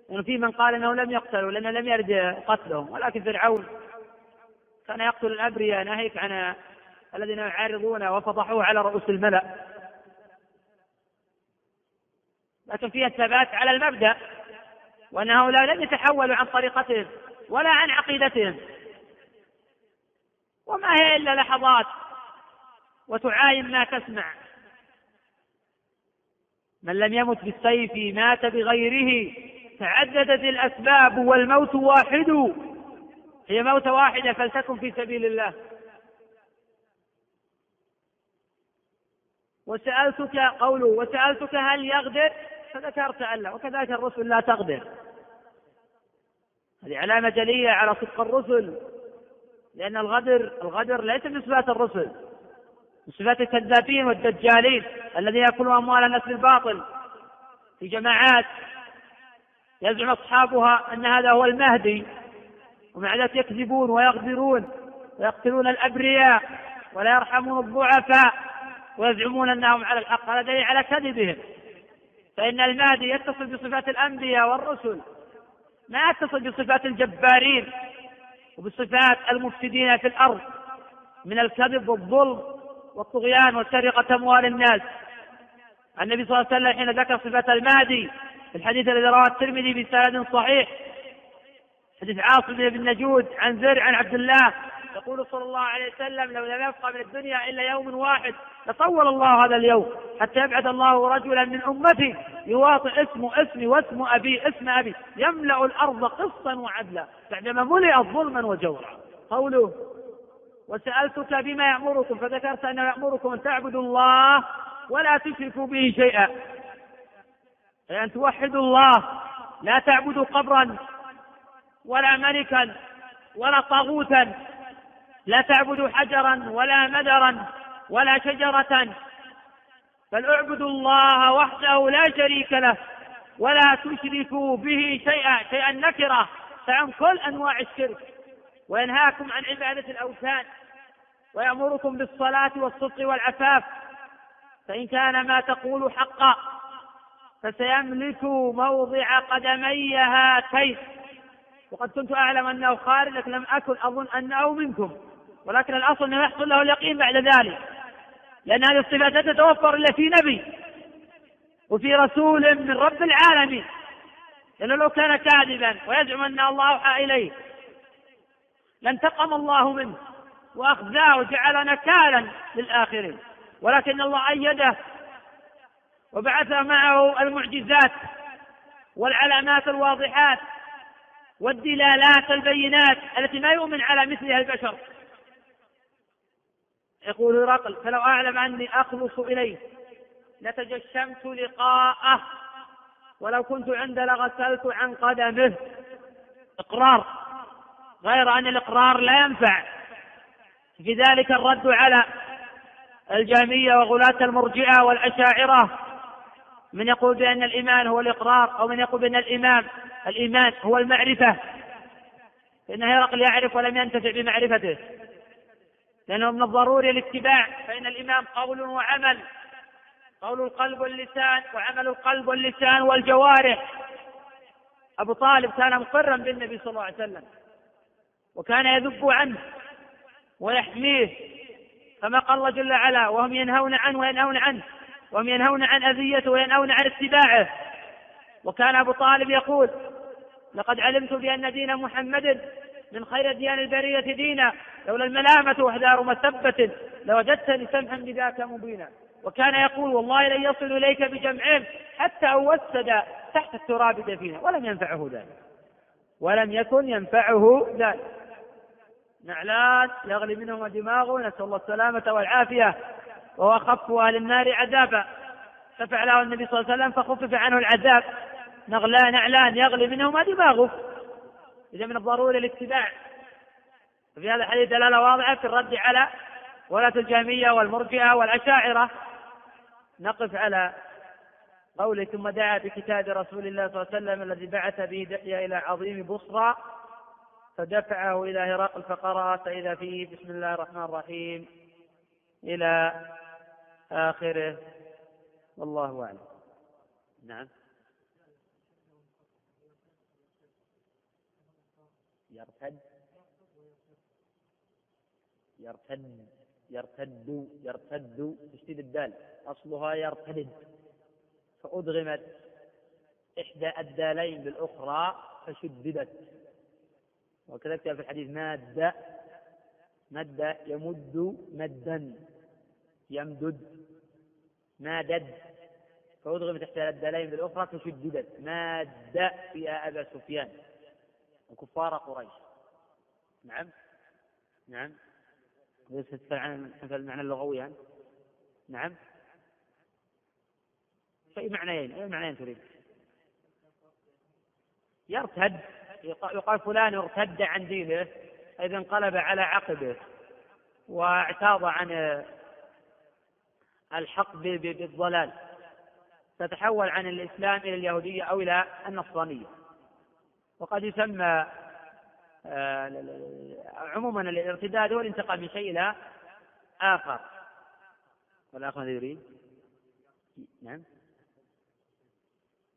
Speaker 3: يعني في من قال إنه لم يقتلوا لأن لم يرد قتلهم. ولكن فرعون كان يقتل الأبرياء ناهيك عن الذين يعارضون وفضحوه على رؤوس الملأ. لكن فيها الثبات على المبدأ وأن هؤلاء لم يتحولوا عن طريقتهم ولا عن عقيدتهم. وما هي إلا لحظات وتعاين ما تسمع. من لم يمت بالسيف مات بغيره. تعددت الأسباب والموت واحد. هي موت واحدة فلتكن في سبيل الله. وسألتك قوله وسألتك هل يغدر فذكرت ألا وكذلك الرسل لا تغدر هذه علامة جلية على صدق الرسل. لأن الغدر الغدر ليس من صفات الرسل. من صفات الكذابين والدجالين الذين يأكلون أموال الناس بالباطل. في جماعات يزعم أصحابها أن هذا هو المهدي ومع ذلك يكذبون ويغدرون ويقتلون الأبرياء ولا يرحمون الضعفاء ويزعمون أنهم على الحق هذا دليل على كذبهم. فإن المهدي يتصل بصفات الأنبياء والرسل ما يتصل بصفات الجبارين وبصفات المفسدين في الأرض من الكذب والظلم والطغيان وسرقة أموال الناس. النبي صلى الله عليه وسلم حين ذكر صفات المهدي الحديث الذي رواه الترمذي بسند صحيح. حديث عاصم بن نجود عن زر عن عبد الله يقول صلى الله عليه وسلم لو لم يبقى من الدنيا إلا يوم واحد لطول الله هذا اليوم حتى يبعث الله رجلا من أمتي يواطئ اسمه اسمي واسم أبي اسم أبي يملأ الأرض قسطا وعدلا. بعدما ملئت ظلما وجورا. قوله وسألتك بما يأمركم فذكرت أنه يأمركم أن تعبدوا الله ولا تشركوا به شيئا. أي أن توحدوا الله لا تعبدوا قبرا ولا ملكا ولا طاغوتا لا تعبدوا حجرا ولا مدرا ولا شجرة بل اعبدوا الله وحده لا شريك له ولا تشركوا به شيئا شيئا نكرة فعن كل أنواع الشرك. وينهاكم عن عبادة الأوثان ويأمركم بالصلاة والصدق والعفاف فإن كان ما تقول حقا. فسيملك موضع قدمي هاتين. وقد كنت أعلم أنه خارج لكن لم أكن أظن أنه منكم ولكن الأصل أنه يحصل له اليقين بعد ذلك لأن هذه الصفات لا تتوفر إلا في نبي وفي رسول من رب العالمين. لأنه لو كان كاذبا ويزعم أن الله أوحى إليه لانتقم الله منه وأخزاه وجعل نكالا للآخرين. ولكن الله أيده وبعث معه المعجزات والعلامات الواضحات والدلالات البينات التي ما يؤمن على مثلها البشر. يقول هرقل فلو أعلم أني أخلص إليه لتجشمت لقاءه ولو كنت عند لغسلت عن قدمه. إقرار غير أن الإقرار لا ينفع. في ذلك الرد على الجامية وغلاة المرجئة والأشاعرة. من يقول بأن الإيمان هو الإقرار أو من يقول بأن الإمام الإيمان هو المعرفة. فإن هرقل يعرف ولم ينتفع بمعرفته. لأنه من الضروري الاتباع فإن الإمام قول وعمل. قول القلب واللسان وعمل القلب واللسان والجوارح. أبو طالب كان مقرا بالنبي صلى الله عليه وسلم. وكان يذب عنه ويحميه. كما قال الله جل وعلا وهم ينهون عنه وينهون عنه. وهم ينهون عن أذيته وينهون عن اتباعه. وكان أبو طالب يقول لقد علمت بأن دين محمد من خير ديان البرية دينا لولا الملامة وإحذار مثبة لوجدتني سمحا بذاك مبينا. وكان يقول والله لن يصل إليك بجمعهم حتى أوسد تحت التراب دفينا ولم ينفعه ذلك. ولم يكن ينفعه ذلك. نعلان يغلي منهما دماغه نسأل الله السلامة والعافية. وهو أخف أهل النار عذابا. ففعله النبي صلى الله عليه وسلم فخفف عنه العذاب. نغلان نعلان يغلي منهما دماغه. إذا من الضروري الاتباع. في هذا الحديث دلالة واضحة في الرد على ولاة الجهمية والمرجئة والأشاعرة. نقف على قوله ثم دعا بكتاب رسول الله صلى الله عليه وسلم الذي بعث به دحية إلى عظيم بصرى فدفعه إلى هرقل فقرأ فإذا فيه بسم الله الرحمن الرحيم إلى آخره. والله أعلم. نعم. يرتد. يرتد. يرتد. يرتد. تشديد الدال. أصلها يرتد. فأدغمت إحدى الدالين بالأخرى فشددت. وكذلك في الحديث مادة. مد يمد مدا. يمدد مادد. فأدغمت إحدى الدالين بالأخرى فشددت ماد فيها أبا سفيان. وكفار قريش. نعم؟ نعم. ليس عن المعنى اللغوي يعني. نعم؟ فأي معنيين؟ أي معنيين تريد؟ يرتد. يقال فلان ارتد عن دينه إذا انقلب على عقبه واعتاض عن الحق بالضلال. تتحول عن الإسلام إلى اليهودية أو إلى النصرانية. وقد يسمى آه، عموما الارتداد هو الانتقال من شيء إلى آخر. والآخر ماذا يريد؟ نعم.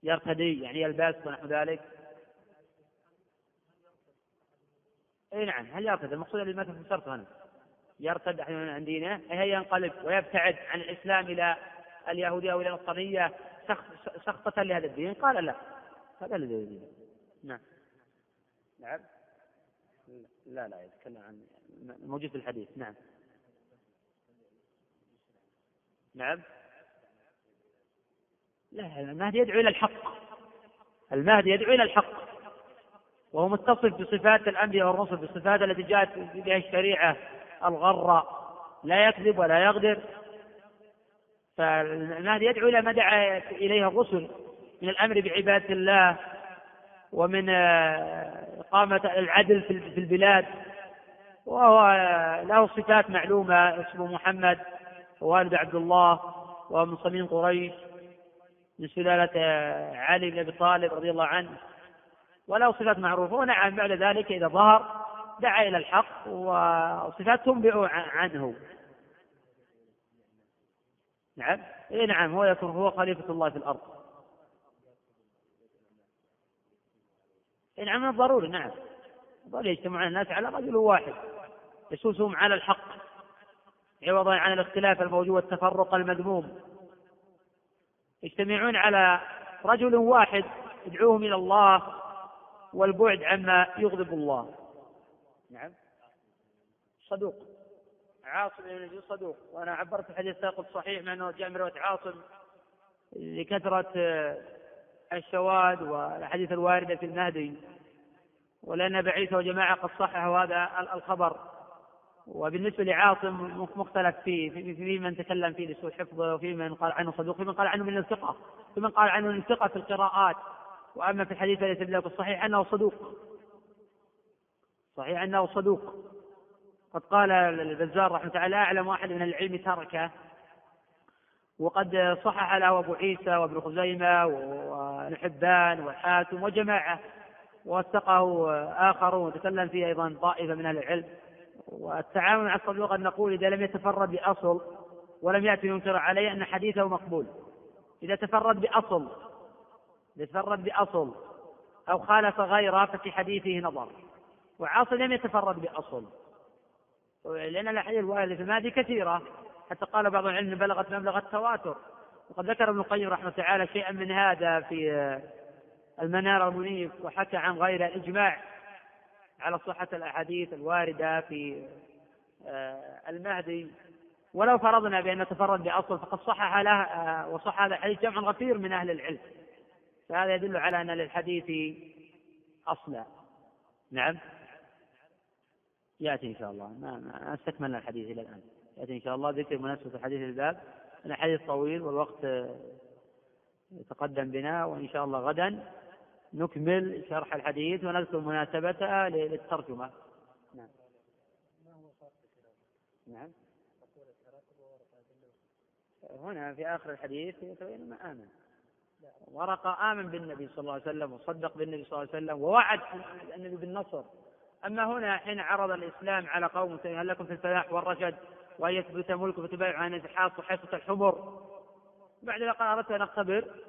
Speaker 3: يرتدي يعني يلبس ونحو ذلك. اي نعم هل يرتد المقصود اللي ما فسرته أنا. يرتد عن دينه أي ينقلب ويبتعد عن الإسلام إلى اليهودية أو إلى النصرانيه سخطة لهذا الدين؟ قال لا. هذا الذي يريد. نعم. نعم. لا لا يتكلم عن موجود في الحديث. نعم. نعم. لا المهدي يدعو إلى الحق. المهدي يدعو إلى الحق. وهو متصف بصفات الأنبياء والرسل بالصفات التي جاءت بها الشريعة. الغراء لا يكذب ولا يغدر. فالمهدي يدعو إلى ما دعا إليه الرسل من الأمر بعبادة الله ومن آه، إقامة العدل في البلاد. وهو له صفات معلومة اسمه محمد ووالد عبد الله ومن صميم قريش من سلالة علي بن أبي طالب رضي الله عنه. وله صفات معروفة. ونعم بعد ذلك إذا ظهر دعا إلى الحق وصفات تنبئ عنه. نعم. اي نعم هو يكون هو خليفة الله في الأرض. اي نعم من الضروري نعم. ضروري يجتمعون الناس على رجل واحد يسوسهم على الحق عوضا عن الاختلاف الموجود والتفرق المذموم. يجتمعون على رجل واحد يدعوهم إلى الله والبعد عما يغضب الله. نعم. صدوق. عاصم بن يزيد صدوق. وأنا عبرت في الحديث الساقط صحيح مع أنه جاء من رواية عاصم لكثرة الشواذ والأحاديث الواردة في المهدي. ولأن ابا عيسى وجماعة قد صححوا هذا الخبر. وبالنسبة لعاصم مختلف فيه في, في من تكلم فيه لسوء حفظه وفي من قال عنه صدوق في من قال عنه من الثقة في من قال عنه من الثقة في القراءات. وأما في الحديث الذي يدل الصحيح أنه صدوق. صحيح أنه صدوق. قد قال البزار رحمه الله أعلم واحد من العلم تركه وقد صحح له أبو عيسى وابن خزيمة وحبان وحاتم وجماعة ووثقه آخرون وتكلم فيه أيضا طائفة من أهل العلم. والتعامل مع الصدوق قد نقول إذا لم يتفرد بأصل ولم يأتي ينكر عليه أن حديثه مقبول. إذا تفرد بأصل إذا تفرد بأصل أو خالف غيره ففي حديثه نظر. وعاصم لم يتفرد بأصل. لأن الأحاديث الوارده في الماضي كثيرة. حتى قال بعض العلم بلغت مبلغ التواتر. وقد ذكر ابن القيم رحمه الله تعالى شيئا من هذا في المنار المنيف وحكى عن غير الاجماع على صحة الأحاديث الواردة في آه، المهدي. ولو فرضنا بأن نتفرد بأصل فقد صحح له آه، وصح هذا الحديث جمع غفير من أهل العلم. فهذا يدل على أن للحديث أصلا. نعم. يأتي إن شاء الله. ما, ما استكملنا الحديث إلى الآن. يأتي إن شاء الله ذكر مناسبة الحديث الباب. الحديث طويل والوقت يتقدم بنا وإن شاء الله غدا نكمل شرح الحديث ونذكر مناسبتها للترجمة. نعم. نعم. هنا في آخر الحديث يتبين ما آمن. ورقة آمن بالنبي صلى الله عليه وسلم وصدق بالنبي صلى الله عليه وسلم ووعد النبي بالنصر. أما هنا حين عرض الإسلام على قوم هل لكم في الفلاح والرشد وأن يثبت ملك فتبايع عن الحاص وحيصة الحمر بعد ذلك أردت أن أختبر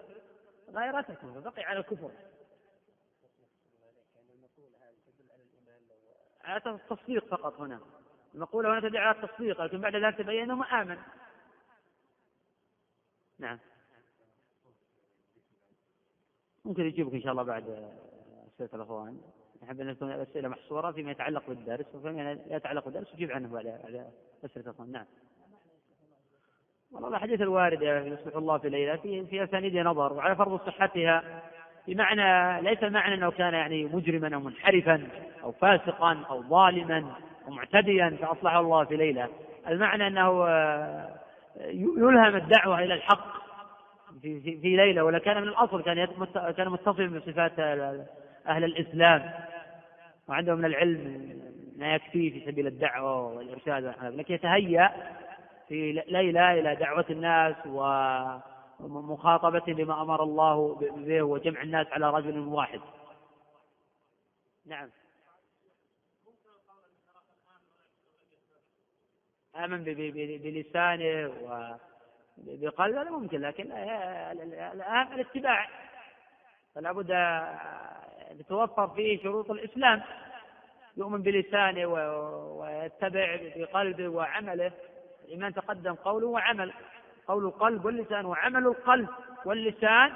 Speaker 3: غيرتكم فبقي على الكفر. على التصديق فقط هنا. المقولة هنا تدعي على التصديق لكن بعد ذلك تبين أنه آمن. نعم. ممكن يجيبك إن شاء الله بعد أسئلة الأخوان. نحب أن تكون الأسئلة محصورة فيما يتعلق بالدرس وفيما يتعلق بالدرس يجيب عنه بعد أسئلة الأخوان نعم. والله الأحاديث الواردة يصلح الله في ليلة في في أسانيد نظر وعلى فرض صحتها بمعنى ليس المعنى أنه كان يعني مجرما أو منحرفا أو فاسقا أو ظالما أو معتديا فأصلحه الله في ليلة. المعنى أنه آه، يلهم الدعوة إلى الحق في, في, في ليلة ولا كان من الأصل كان كان متصفا بصفات أهل الإسلام. وعنده من العلم ما يكفيه في سبيل الدعوة والإرشاد لكن يتهيأ في ليلة إلى دعوة الناس و مخاطبة بما أمر الله به وجمع الناس على رجل واحد نعم آمن بلسانه وبقلبه هذا ممكن لكن الاتباع فلا بد يتوفر فيه شروط الإسلام. يؤمن بلسانه ويتبع بقلبه وعمله. الإيمان تقدم قوله وعمل. قول القلب واللسان وعمل القلب واللسان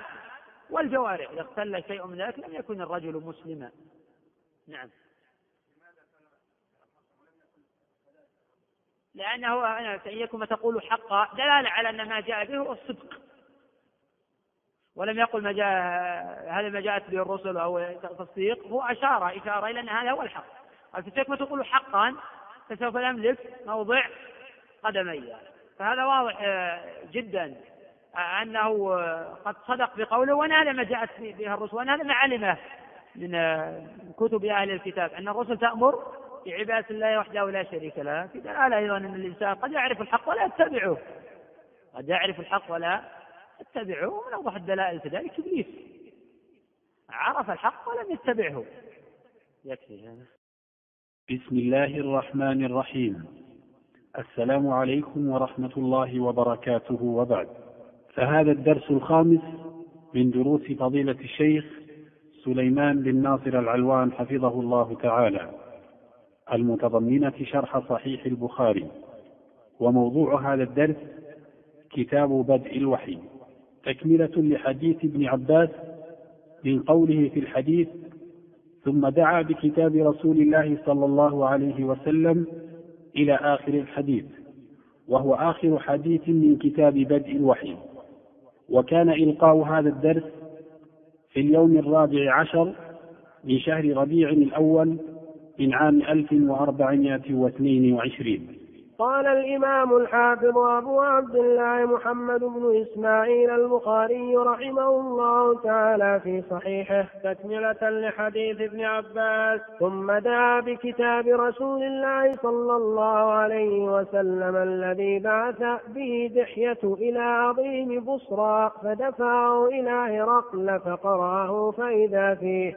Speaker 3: والجوارح. إذا اختل شيء من ذلك لم يكن الرجل مسلما. نعم. لأنه أن يكون تقول حقا دلالة على أن ما جاء به هو الصدق. ولم يقل ما جاء هذا ما جاءت به الرسل أو تصديق هو أشار إشارة إلى أن هذا هو الحق. قال ما تقول حقا؟ فسوف نملك موضع قدمي. فهذا واضح آه، جدا آه، أنه آه، قد صدق بقوله وأن هذا ما جاءت به الرسل وأن هذا ما علمه من كتب أهل الكتاب. أن الرسل تأمر بعبادة الله وحده لا شريك له. في دلالة أيضا أن الإنسان قد يعرف الحق ولا يتبعه. قد يعرف الحق ولا يتبعه ومن أوضح الدلائل في ذلك إبليس عرف الحق ولم يتبعه. يكفي هذا.
Speaker 1: بسم الله الرحمن الرحيم. السلام عليكم ورحمة الله وبركاته وبعد. فهذا الدرس الخامس من دروس فضيلة الشيخ سليمان بن ناصر العلوان حفظه الله تعالى. المتضمنة شرح صحيح البخاري. وموضوع هذا الدرس كتاب بدء الوحي. تكملة لحديث ابن عباس من قوله في الحديث ثم دعا بكتاب رسول الله صلى الله عليه وسلم إلى آخر الحديث وهو آخر حديث من كتاب بدء الوحي. وكان إلقاء هذا الدرس في اليوم الرابع عشر من شهر ربيع الأول من عام 1422
Speaker 2: قال الإمام الحافظ أبو عبد الله محمد بن إسماعيل البخاري رحمه الله تعالى في صحيحه تكملة لحديث ابن عباس ثم دعا بكتاب رسول الله صلى الله عليه وسلم الذي بعث به دحية إلى عظيم بصرى فدفعه إلى هرقل فقرأه فإذا فيه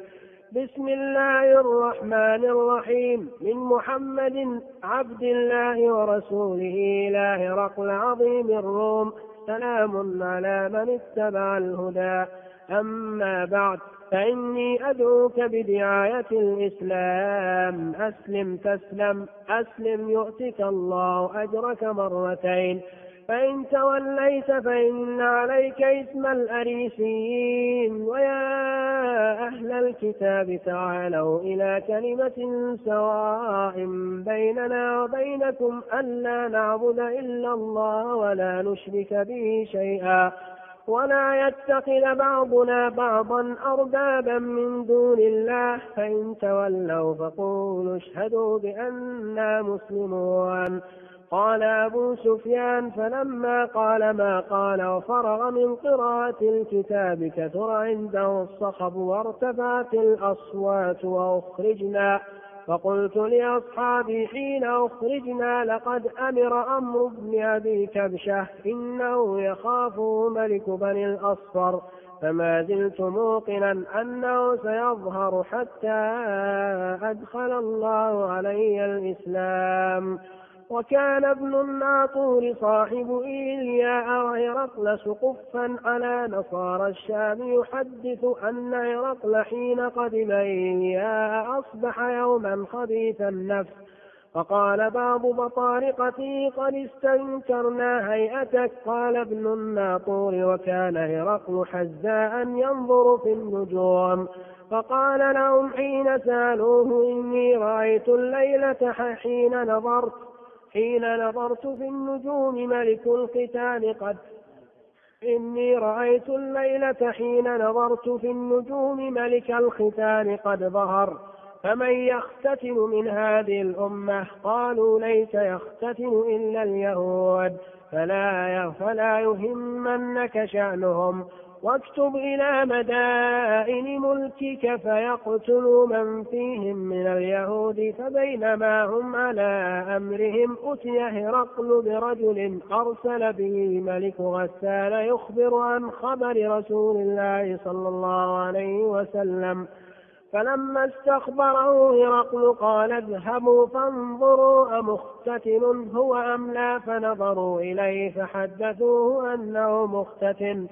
Speaker 2: بسم الله الرحمن الرحيم. من محمد عبد الله ورسوله إلى هرقل عظيم الروم. سلام على من اتبع الهدى. أما بعد فإني أدعوك بدعاية الإسلام. أسلم تسلم. أسلم يؤتك الله أجرك مرتين. فإن توليت فإن عليك اسم الأريسيين ويا أهل الكتاب تعالوا إلى كلمة سواء بيننا وبينكم ألا نعبد إلا الله ولا نشرك به شيئا. ولا يتخذ بعضنا بعضا أربابا من دون الله. فإن تولوا فقولوا اشهدوا بأننا مسلمون. قال أبو سفيان فلما قال ما قال وفرغ من قراءة الكتاب كثر عنده الصخب وارتفعت الأصوات وأخرجنا. فقلت لأصحابي حين أخرجنا لقد أمر أمر ابن أبي كبشة إنه يخافه ملك بني الأصفر. فما زلت موقنا أنه سيظهر حتى أدخل الله علي الإسلام. وكان ابن الناطور صاحب إيلياء وهرقل سقفا على نصارى الشام يحدث أن هرقل حين قدم إيلياء أصبح يوما خبيث النفس فقال بعض بطارقته قد استنكرنا هيئتك. قال ابن الناطور وكان هرقل حزاء ينظر في النجوم فقال لهم حين سالوه إني رأيت الليلة حين نظرت حين نظرت في النجوم ملك الختان قد إني رأيت الليلة حين نظرت في النجوم ملك الختان قد ظهر فمن يختتن من هذه الأمة؟ قالوا ليس يختتن إلا اليهود فلا فلا يهمنك شأنهم. واكتب إلى مدائن ملكك فيقتلوا من فيهم من اليهود فبينما هم على أمرهم أتي هرقل برجل أرسل به ملك غسان يخبر عن خبر رسول الله صلى الله عليه وسلم. فلما استخبره هرقل قال اذهبوا فانظروا أمختتن هو أم لا فنظروا إليه فحدثوه أنه مختتن.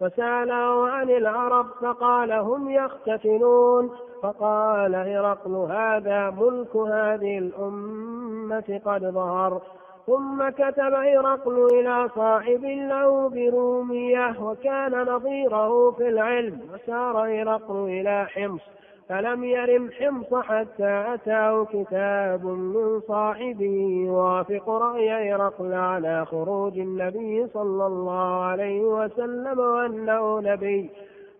Speaker 2: فسأله عن العرب فقال هم يختتنون فقال هرقل هذا ملك هذه الأمة قد ظهر ثم كتب هرقل إلى صاحب له برومية وكان نظيره في العلم وسار هرقل إلى حمص فلم يرم حمص حتى أتاه كتاب من صاحبه يوافق رأي هرقل على خروج النبي صلى الله عليه وسلم وأنه نبي.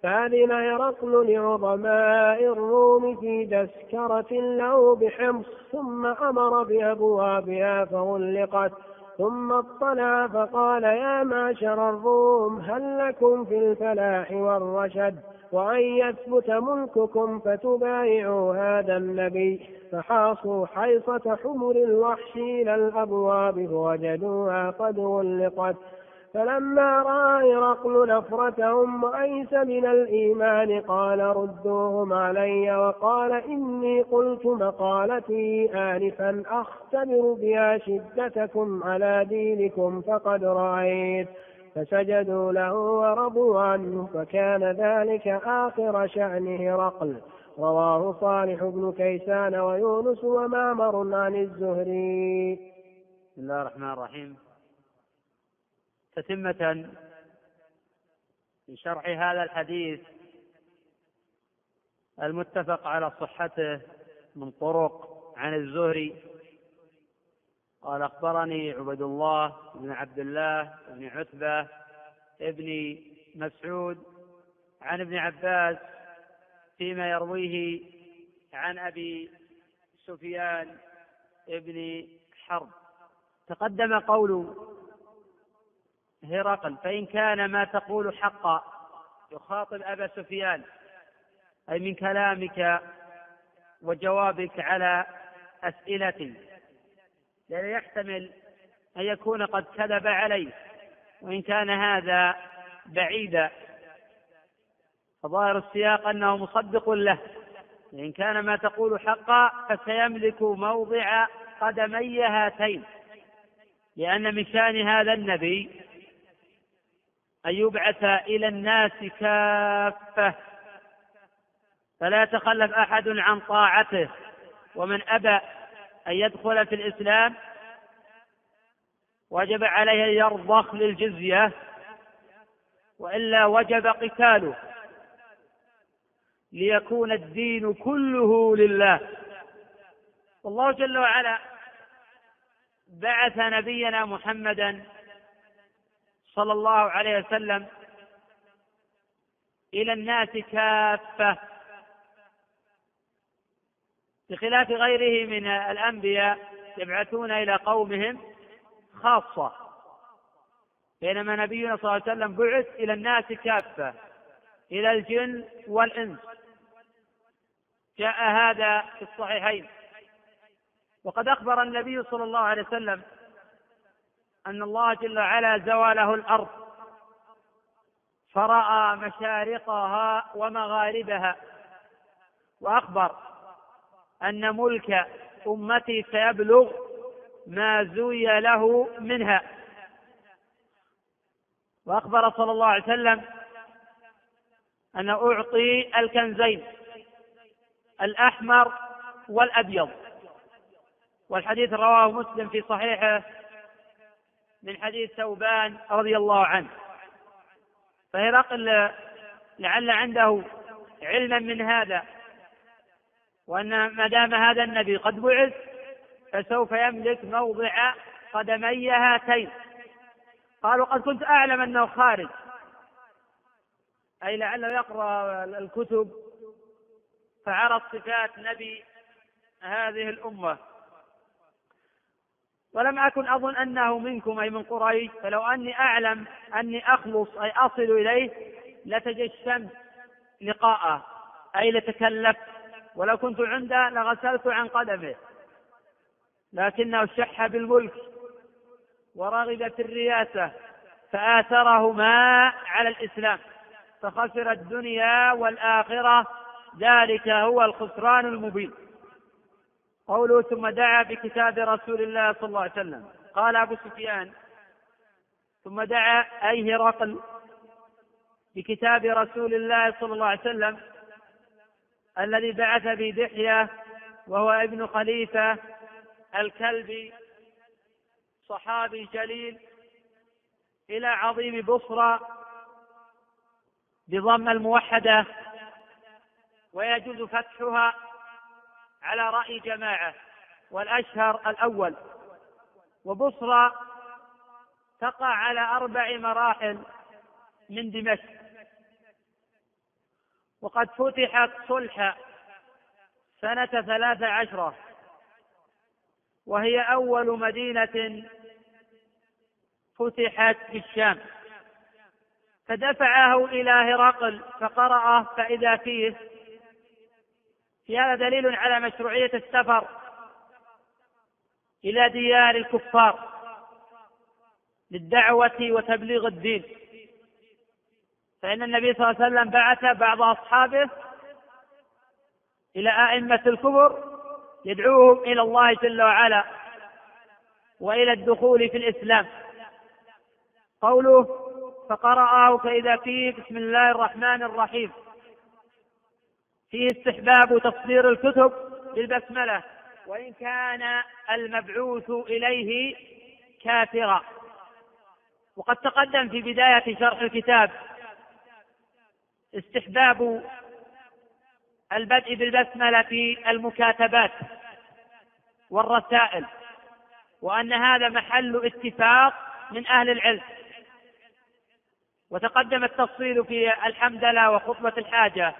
Speaker 2: فأذن هرقل لعظماء الروم في تذكرة له بحمص ثم أمر بأبوابها فغلقت. ثم اطلع فقال يا معشر الروم هل لكم في الفلاح والرشد؟ وأن يثبت ملككم فتبايعوا هذا النبي فحاصوا حيصة حمر الوحش إلى الأبواب فوجدوها قد غلقت فلما رأى هرقل نفرتهم وأيس من الإيمان قال ردوهم علي وقال إني قلت مقالتي آنفا أختبر بها شدتكم على دينكم فقد رأيت فسجدوا له ورضوا عنه فكان ذلك آخر شأن هرقل رواه صالح بن كيسان ويونس ومعمر عن الزهري.
Speaker 3: بسم الله الرحمن الرحيم. تتمة لشرح هذا الحديث المتفق على صحته من طرق عن الزهري قال أخبرني عبد الله بن عبد الله بن عتبة بن مسعود عن ابن عباس فيما يرويه عن أبي سفيان بن حرب. تقدم قول هرقل فإن كان ما تقول حقا يخاطب أبا سفيان أي من كلامك وجوابك على أسئلتي لأن يحتمل أن يكون قد كذب عليه وإن كان هذا بعيدا. فظاهر السياق أنه مصدق له إن كان ما تقول حقا فسيملك موضع قدمي هاتين لأن من شأن هذا النبي أن يبعث إلى الناس كافة. فلا يتخلف أحد عن طاعته ومن أبى أن يدخل في الإسلام وجب عليه أن يرضخ للجزية وإلا وجب قتاله ليكون الدين كله لله. والله جل وعلا بعث نبينا محمدا صلى الله عليه وسلم إلى الناس كافة. بخلاف غيره من الأنبياء يبعثون إلى قومهم خاصة. بينما نبينا صلى الله عليه وسلم بعث إلى الناس كافة إلى الجن والإنس. جاء هذا في الصحيحين. وقد أخبر النبي صلى الله عليه وسلم أن الله جل وعلا زوى له الأرض فرأى مشارقها ومغاربها وأخبر أن ملك أمتي سيبلغ ما زوي له منها. وأخبر صلى الله عليه وسلم أن أعطي الكنزين الأحمر والأبيض. والحديث رواه مسلم في صحيحه من حديث ثوبان رضي الله عنه. فهرقل لعل عنده علما من هذا. وأن ما دام هذا النبي قد بعث فسوف يملك موضع قدمي هاتين. قالوا قد كنت أعلم أنه خارج. أي لعله يقرأ الكتب فعرف صفات نبي هذه الأمة. ولم أكن أظن أنه منكم أي من قريش فلو أني أعلم أني أخلص أي أصل إليه لتجشمت لقاءه أي لتكلفت. ولو كنت عنده لغسلت عن قدمه. لكنه شح بالملك ورغب في الرياسة فآثرهما على الإسلام. فخسر الدنيا والآخرة. ذلك هو الخسران المبين. قوله ثم دعا بكتاب رسول الله صلى الله عليه وسلم. قال أبو سفيان ثم دعا أي هرقل بكتاب رسول الله صلى الله عليه وسلم الذي بعث بدحية وهو ابن خليفة الكلبي صحابي جليل إلى عظيم بصرى بضم الموحدة ويجوز فتحها على رأي جماعة والأشهر الأول. وبصرى تقع على أربع مراحل من دمشق. وقد فتحت صلح سنة ثلاث عشرة وهي أول مدينة فتحت في الشام. فدفعه إلى هرقل فقرأه فإذا فيه في هذا دليل على مشروعية السفر إلى ديار الكفار للدعوة وتبليغ الدين. فإن النبي صلى الله عليه وسلم بعث بعض أصحابه إلى أئمة الكفر يدعوهم إلى الله جل وعلا وإلى الدخول في الإسلام. قوله فقرأه فإذا فيه بسم الله الرحمن الرحيم. فيه استحباب تصدير الكتب بالبسملة وإن كان المبعوث إليه كافرا. وقد تقدم في بداية شرح الكتاب استحباب البدء بالبسملة في المكاتبات والرسائل وأن هذا محل اتفاق من أهل العلم. وتقدم التفصيل في الحمدلة وخطبة الحاجة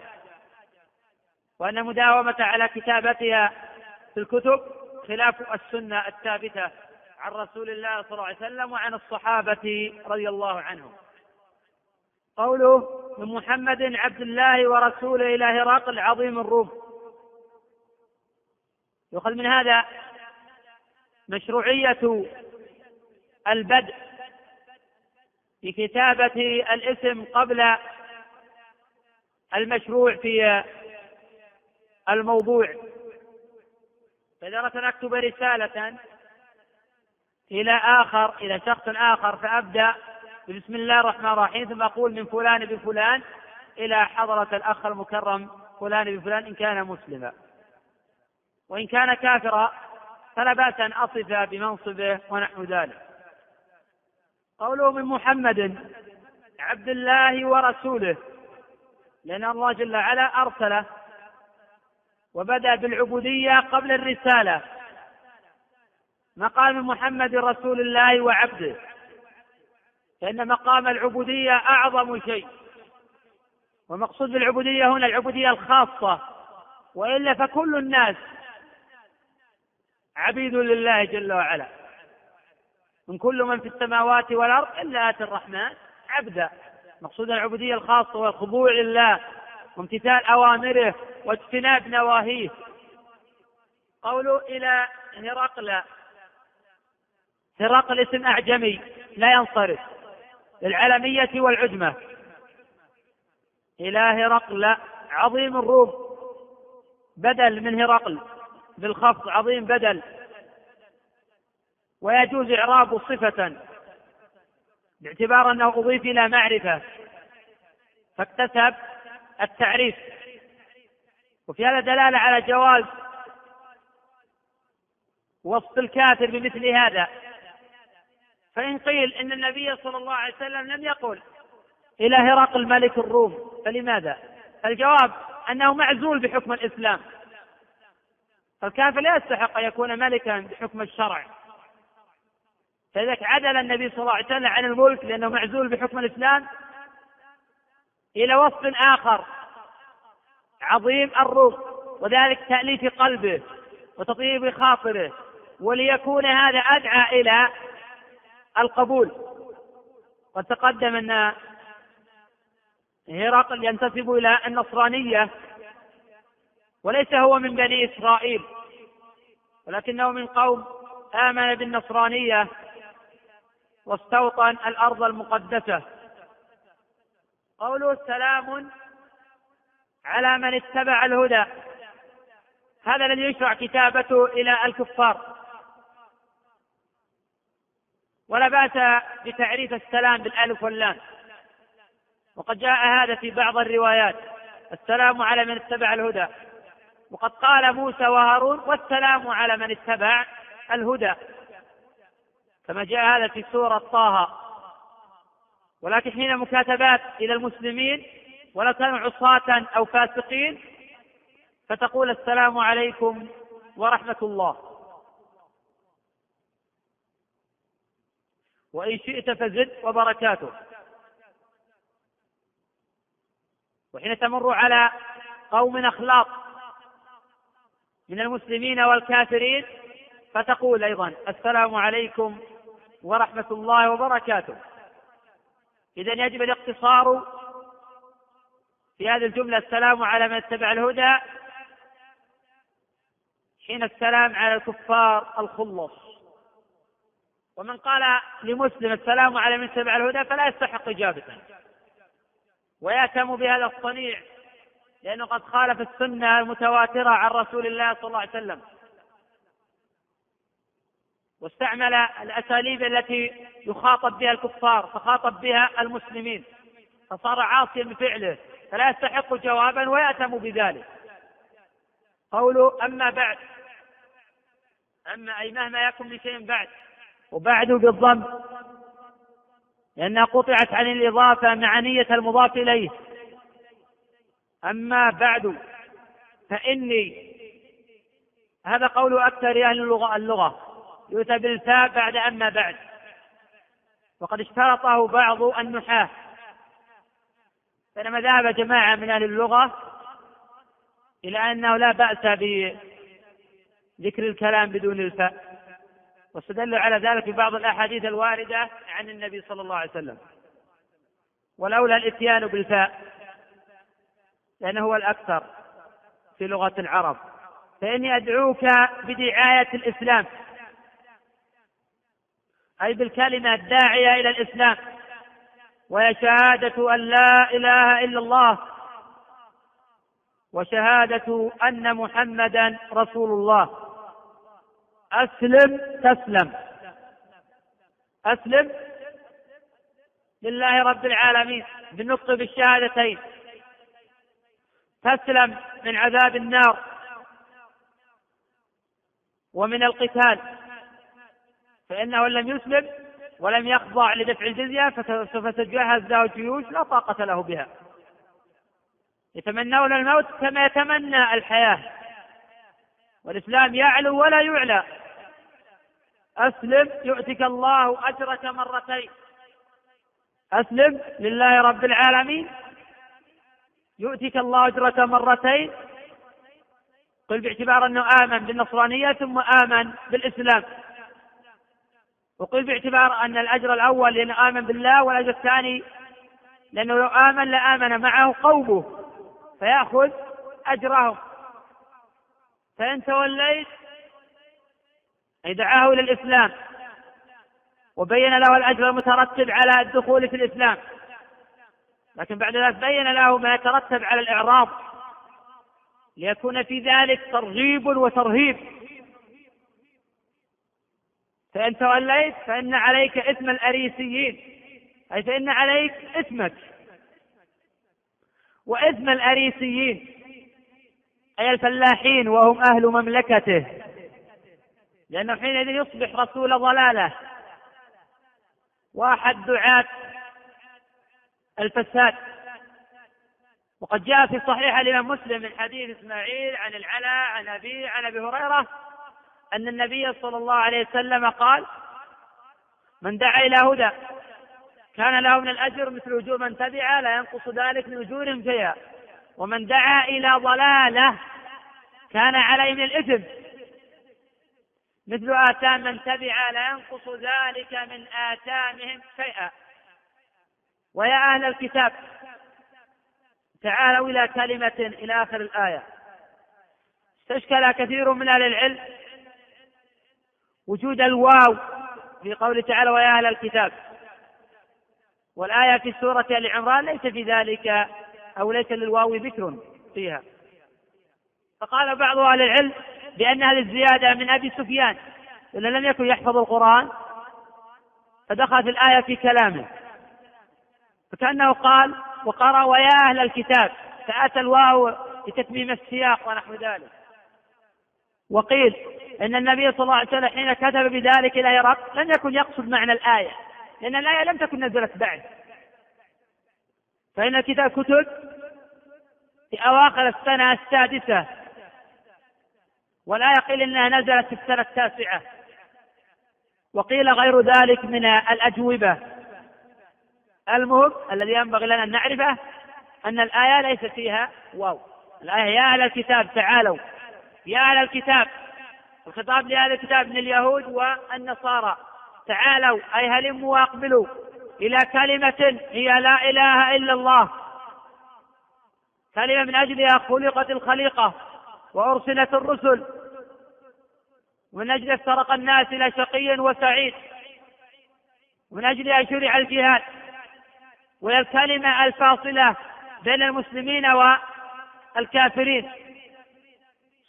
Speaker 3: وأن المداومة على كتابتها في الكتب خلاف السنة الثابتة عن رسول الله صلى الله عليه وسلم وعن الصحابة رضي الله عنهم. قوله من محمد عبد الله ورسوله إلى هرقل عظيم الروم. يؤخذ من هذا مشروعية البدء في كتابة الاسم قبل المشروع في الموضوع. فإذا أردت أن أكتب رسالة إلى آخر إلى شخص آخر فأبدأ بسم الله الرحمن الرحيم. ثم أقول من فلان بفلان إلى حضرة الأخ المكرم فلان بفلان إن كان مسلما. وإن كان كافرا فلا بأس أن أصف بمنصبه ونحو ذلك. قوله من محمد عبد الله ورسوله. لأن الله جل وعلا أرسله وبدأ بالعبودية قبل الرسالة. مقام محمد رسول الله وعبده. فإن مقام العبودية أعظم شيء. والمقصود بالعبودية هنا العبودية الخاصة. وإلا فكل الناس عبيد لله جل وعلا. من كل من في السماوات والأرض إلا آتي الرحمن عبدا. مقصود العبودية الخاصة والخضوع لله وامتثال أوامره واجتناب نواهيه. قوله إلى هرقل. هرقل اسم أعجمي لا ينصرف. للعلمية والعجمة إلى هرقل عظيم الروم. بدل من هرقل بالخفض عظيم بدل. ويجوز إعراب صفة باعتبار أنه أضيف إلى معرفة. فاكتسب التعريف. وفي هذا دلالة على جواز وصف الكافر بمثل هذا. فإن قيل إن النبي صلى الله عليه وسلم لم يقل إلى هرقل ملك الروم فلماذا؟ الجواب أنه معزول بحكم الإسلام فالكافر لا يستحق أن يكون ملكا بحكم الشرع فلذلك عدل النبي صلى الله عليه وسلم عن الملك لأنه معزول بحكم الإسلام إلى وصف آخر عظيم الروم وذلك تأليف قلبه وتطيب خاطره وليكون هذا أدعى إلى القبول. وتقدم أن هرقل ينتسب إلى النصرانية وليس هو من بني إسرائيل ولكنه من قوم آمن بالنصرانية واستوطن الأرض المقدسة. قوله سلام على من اتبع الهدى. هذا الذي يشرع كتابته إلى الكفار. ولا بأس بتعريف السلام بالألف واللام. وقد جاء هذا في بعض الروايات. السلام على من اتبع الهدى. وقد قال موسى وهارون والسلام على من اتبع الهدى. كما جاء هذا في سورة طه. ولكن حين مكاتبات إلى المسلمين ولو كانوا عصاة أو فاسقين فتقول السلام عليكم ورحمة الله. وإن شئت فزد وبركاته. وحين تمر على قوم أخلاق من المسلمين والكافرين فتقول أيضا السلام عليكم ورحمة الله وبركاته. إذا يجب الاقتصار في هذه الجملة السلام على من اتبع الهدى حين السلام على الكفار الخلص ومن قال لمسلم السلام على من اتبع الهدى فلا يستحق إجابة ويأتم بهذا الصنيع لأنه قد خالف السنة المتواترة عن رسول الله صلى الله عليه وسلم. واستعمل الأساليب التي يخاطب بها الكفار فخاطب بها المسلمين. فصار عاصيا بفعله فلا يستحق جوابا ويأتم بذلك. قوله أما بعد أما أي مهما يكن بشيء بعد. وبعد بالضم. لأنها قطعت عن الإضافة مع نية المضاف إليه. أما بعد فإني هذا قول أكثر أهل اللغة, اللغة. يؤتى بالفاء بعد أما بعد. وقد اشترطه بعض النحاة. فلما ذهب جماعة من أهل اللغة إلى أنه لا بأس بذكر الكلام بدون الفاء. واستدلوا على ذلك ببعض الأحاديث الواردة عن النبي صلى الله عليه وسلم. ولولا الإتيان بالفاء لأنه هو الأكثر في لغة العرب. فإني أدعوك بدعاية الإسلام. أي بالكلمة الداعية إلى الإسلام. وهي شهادة أن لا إله إلا الله. وشهادة أن محمدا رسول الله. أسلم تسلم. أسلم. لله رب العالمين. بالنطق بالشهادتين. تسلم من عذاب النار. ومن القتال. فإنه إن لم يسلم ولم يخضع لدفع الجزية فسوف تجهز له جيوش لا طاقة له بها. يتمنون الموت كما يتمنى الحياة. والإسلام يعلو ولا يعلى. أسلم يؤتك الله أجرك مرتين. أسلم لله رب العالمين. يؤتك الله أجرك مرتين. قل باعتبار أنه آمن بالنصرانية ثم آمن بالإسلام. وقل باعتبار أن الأجر الأول لأنه آمن بالله والأجر الثاني لأنه لو آمن لآمن معه قومه. فيأخذ أجرهم. فإن توليت أي دعاه إلى الإسلام وبين له الأجر المترتب على الدخول في الإسلام. لكن بعد ذلك بين له ما يترتب على الإعراض ليكون في ذلك ترغيب وترهيب. فإن توليت فإن عليك إثم الأريسيين أي فإن عليك إثمك وإثم الأريسيين. أي الفلاحين وهم أهل مملكته. لأنه حينئذ يصبح رسول ضلالة. وأحد دعاة الفساد. وقد جاء في صحيح الإمام مسلم من حديث إسماعيل عن العلا عن أبيه عن أبي هريرة أن النبي صلى الله عليه وسلم قال من دعا إلى هدى كان له من الأجر مثل أجور من تبع لا ينقص ذلك من أجورهم شيئا. ومن دعا إلى ضلالة كان عليه من الإثم. مثل آثام من تبع لا ينقص ذلك من آثامهم شيئا. ويا أهل الكتاب تعالوا إلى كلمة إلى آخر الآية. استشكل كثير من أهل العلم وجود الواو في قوله تعالى ويا أهل الكتاب. والآية في سورة آل عمران ليس في ذلك أو ليس للواو ذكر فيها. فقال بعض أهل العلم بأن هذه الزيادة من أبي سفيان لأنه لم يكن يحفظ القرآن فدخلت الآية في كلامه. فكأنه قال وقرأ ويا أهل الكتاب فأتى الواو لتتميم السياق ونحو ذلك. وقيل إن النبي صلى الله عليه وسلم حين كتب بذلك إلى هرقل لم يكن يقصد معنى الآية لأن الآية لم تكن نزلت بعد. فإن الكتاب كتب في أواخر السنة السادسة ولا يقيل إنها نزلت في السنة التاسعة وقيل غير ذلك من الأجوبة. المهم الذي ينبغي لنا أن نعرفه أن الآية ليس فيها واو. الآية يا أهل الكتاب تعالوا. يا أهل الكتاب. الخطاب لأهل الكتاب من اليهود والنصارى. تعالوا. أي هلموا وأقبلوا إلى كلمة هي لا إله إلا الله. كلمة من أجلها خلقت الخليقة وأرسلت الرسل. ومن أجل افترق الناس إلى شقي وسعيد. ومن أجلها شرع الجهاد. وهي الكلمة الفاصلة بين المسلمين والكافرين.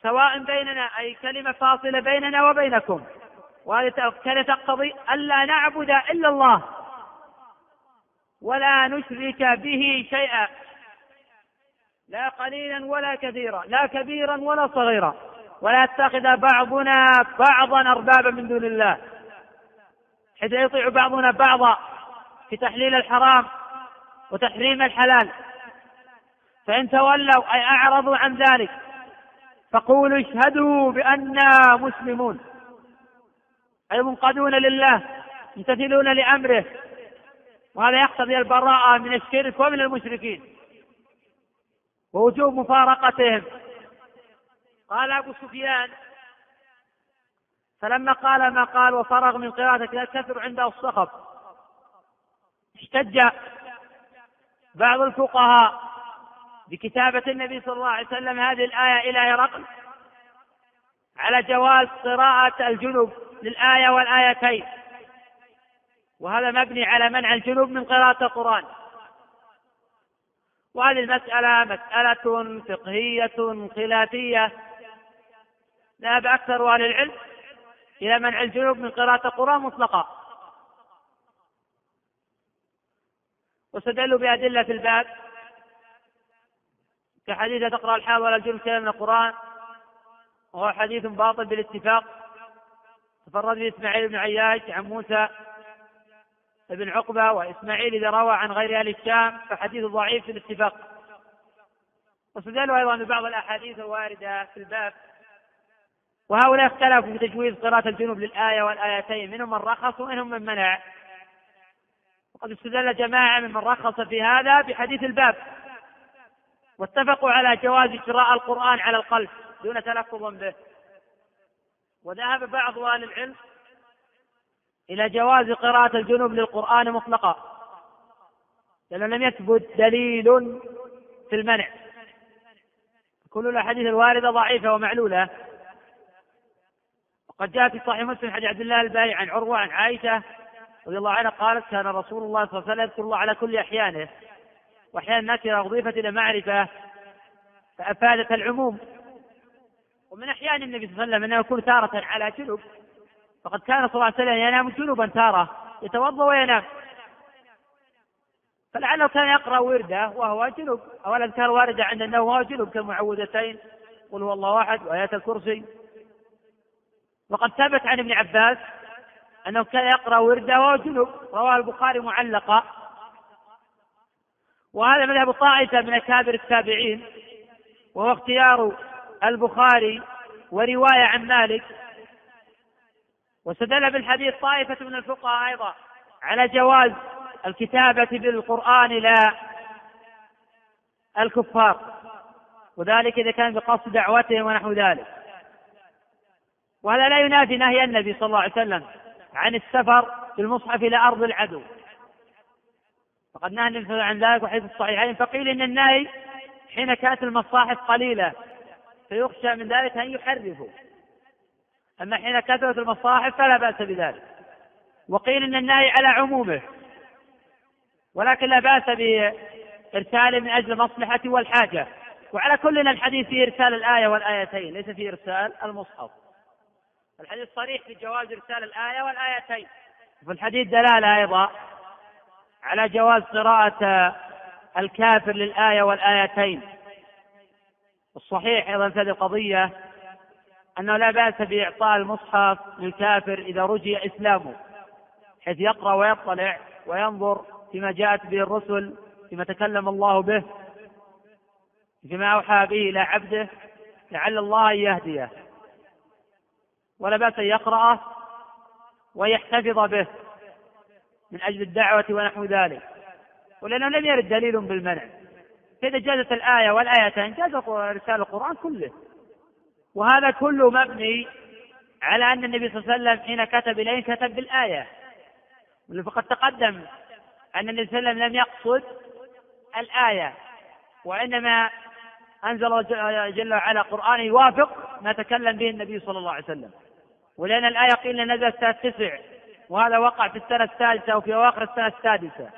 Speaker 3: سواء بيننا أي كلمة فاصلة بيننا وبينكم. وهذه تقتضي ألا نعبد إلا الله. ولا نشرك به شيئا. لا قليلا ولا كثيرا لا كبيرا ولا صغيرا. ولا يتخذ بعضنا بعضا أربابا من دون الله. حيث يطيع بعضنا بعضا في تحليل الحرام وتحريم الحلال. فإن تولوا أي أعرضوا عن ذلك فقولوا اشهدوا بأننا مسلمون. أي منقادون لله ممتثلون لأمره. وهذا يقتضي البراءة من الشرك ومن المشركين. ووجوب مفارقتهم. قال أبو سفيان فلما قال ما قال وفرغ من قراءة كثر عنده الصخب احتج بعض الفقهاء بكتابة النبي صلى الله عليه وسلم هذه الآية إلى هرقل على جواز قراءة الجنوب للآية والآيتين. وهذا مبني على منع الجنوب من قراءة القرآن. وهذه المسألة مسألة فقهية خلافية. ذهب أكثر أهل العلم إلى منع الجنوب من قراءة القرآن مطلقا. واستدلوا بأدلة في الباب. كحديث تقرأ الحال ولا الجنوب شيئا من القرآن. وهو حديث باطل بالاتفاق. تفرد به إسماعيل بن عياش عن موسى بن عقبة وإسماعيل إذا روى عن غير أهل الشام فحديث ضعيف في الاتفاق. واستدلوا أيضا ببعض الأحاديث الواردة في الباب. وهؤلاء اختلفوا في تجويز قراءة الجنوب للآية والآيتين منهم من رخص ومنهم من منع. وقد استدل جماعة ممن رخص في هذا بحديث الباب. واتفقوا على جواز قراءة القرآن على القلب دون تلفظ به. وذهب بعض أهل العلم إلى جواز قراءة الجنوب للقرآن مطلقا. لأنه لم يثبت دليل في المنع. كل الأحاديث الواردة ضعيفة ومعلولة. وقد جاء في صحيح مسلم حديث عبد الله الباري عن عروة عن عائشة رضي الله عنها قالت كان رسول الله صلى الله عليه وسلم يذكر الله على كل أحيانه. وأحيانا نكرة أضيفت إلى معرفة فأفادت العموم. ومن أحيان النبي صلى الله عليه وسلم أنه يكون تارة على جنوب فقد كان صلى الله عليه وسلم ينام جنوبا تارة يتوضأ وينام. فلعله كان يقرأ ورده وهو جنوب. أو الأذكار واردة عند أنه هو جنوب كالمعوذتين قل هو الله أحد وآيات الكرسي. وقد ثبت عن ابن عباس أنه كان يقرأ ورده وهو جنوب. رواه البخاري معلقا. وهذا مذهب طائفة من أكابر التابعين. وهو اختيار البخاري. ورواية عن مالك. واستدل بالحديث طائفة من الفقهاء أيضا على جواز الكتابة بالقرآن إلى الكفار. وذلك إذا كان بقصد دعوتهم ونحو ذلك. وهذا لا ينافي نهي النبي صلى الله عليه وسلم عن السفر بالمصحف إلى أرض العدو. فقد نهى النبي عن ذلك وحيث الصحيحين. فقيل إن النهي حين كانت المصاحف قليلة فيخشى من ذلك أن يحرفوا. أما حين كثرت المصاحف فلا بأس بذلك. وقيل إن النهي على عمومه ولكن لا بأس بإرساله من أجل المصلحة والحاجة. وعلى كل الحديث في إرسال الآية والآيتين ليس في إرسال المصحف. الحديث صريح في جواز إرسال الآية والآيتين. وفي الحديث دلالة أيضا على جواز قراءة الكافر للآية والآيتين. الصحيح أيضا في هذه القضية أنه لا بأس بإعطاء المصحف للكافر إذا رجي إسلامه حيث يقرأ ويطلع وينظر فيما جاءت به الرسل فيما تكلم الله به فيما أوحى به إلى عبده لعل الله أن يهديه. ولا بأس أن يقرأه ويحتفظ به من أجل الدعوة ونحو ذلك. ولأنه لم يرد دليل بالمنع. فإذا جازت الآية والآيتين جاز رسالة القرآن كله. وهذا كله مبني على أن النبي صلى الله عليه وسلم حين كتب إليه كتب بالآية. فقد تقدم أن النبي صلى الله عليه وسلم لم يقصد الآية وإنما أنزل الله جل وعلا قرآن يوافق ما تكلم به النبي صلى الله عليه وسلم. ولأن الآية قيل نزل سنة تسع وهذا وقع في السنة الثالثة وفي أواخر السنة السادسة.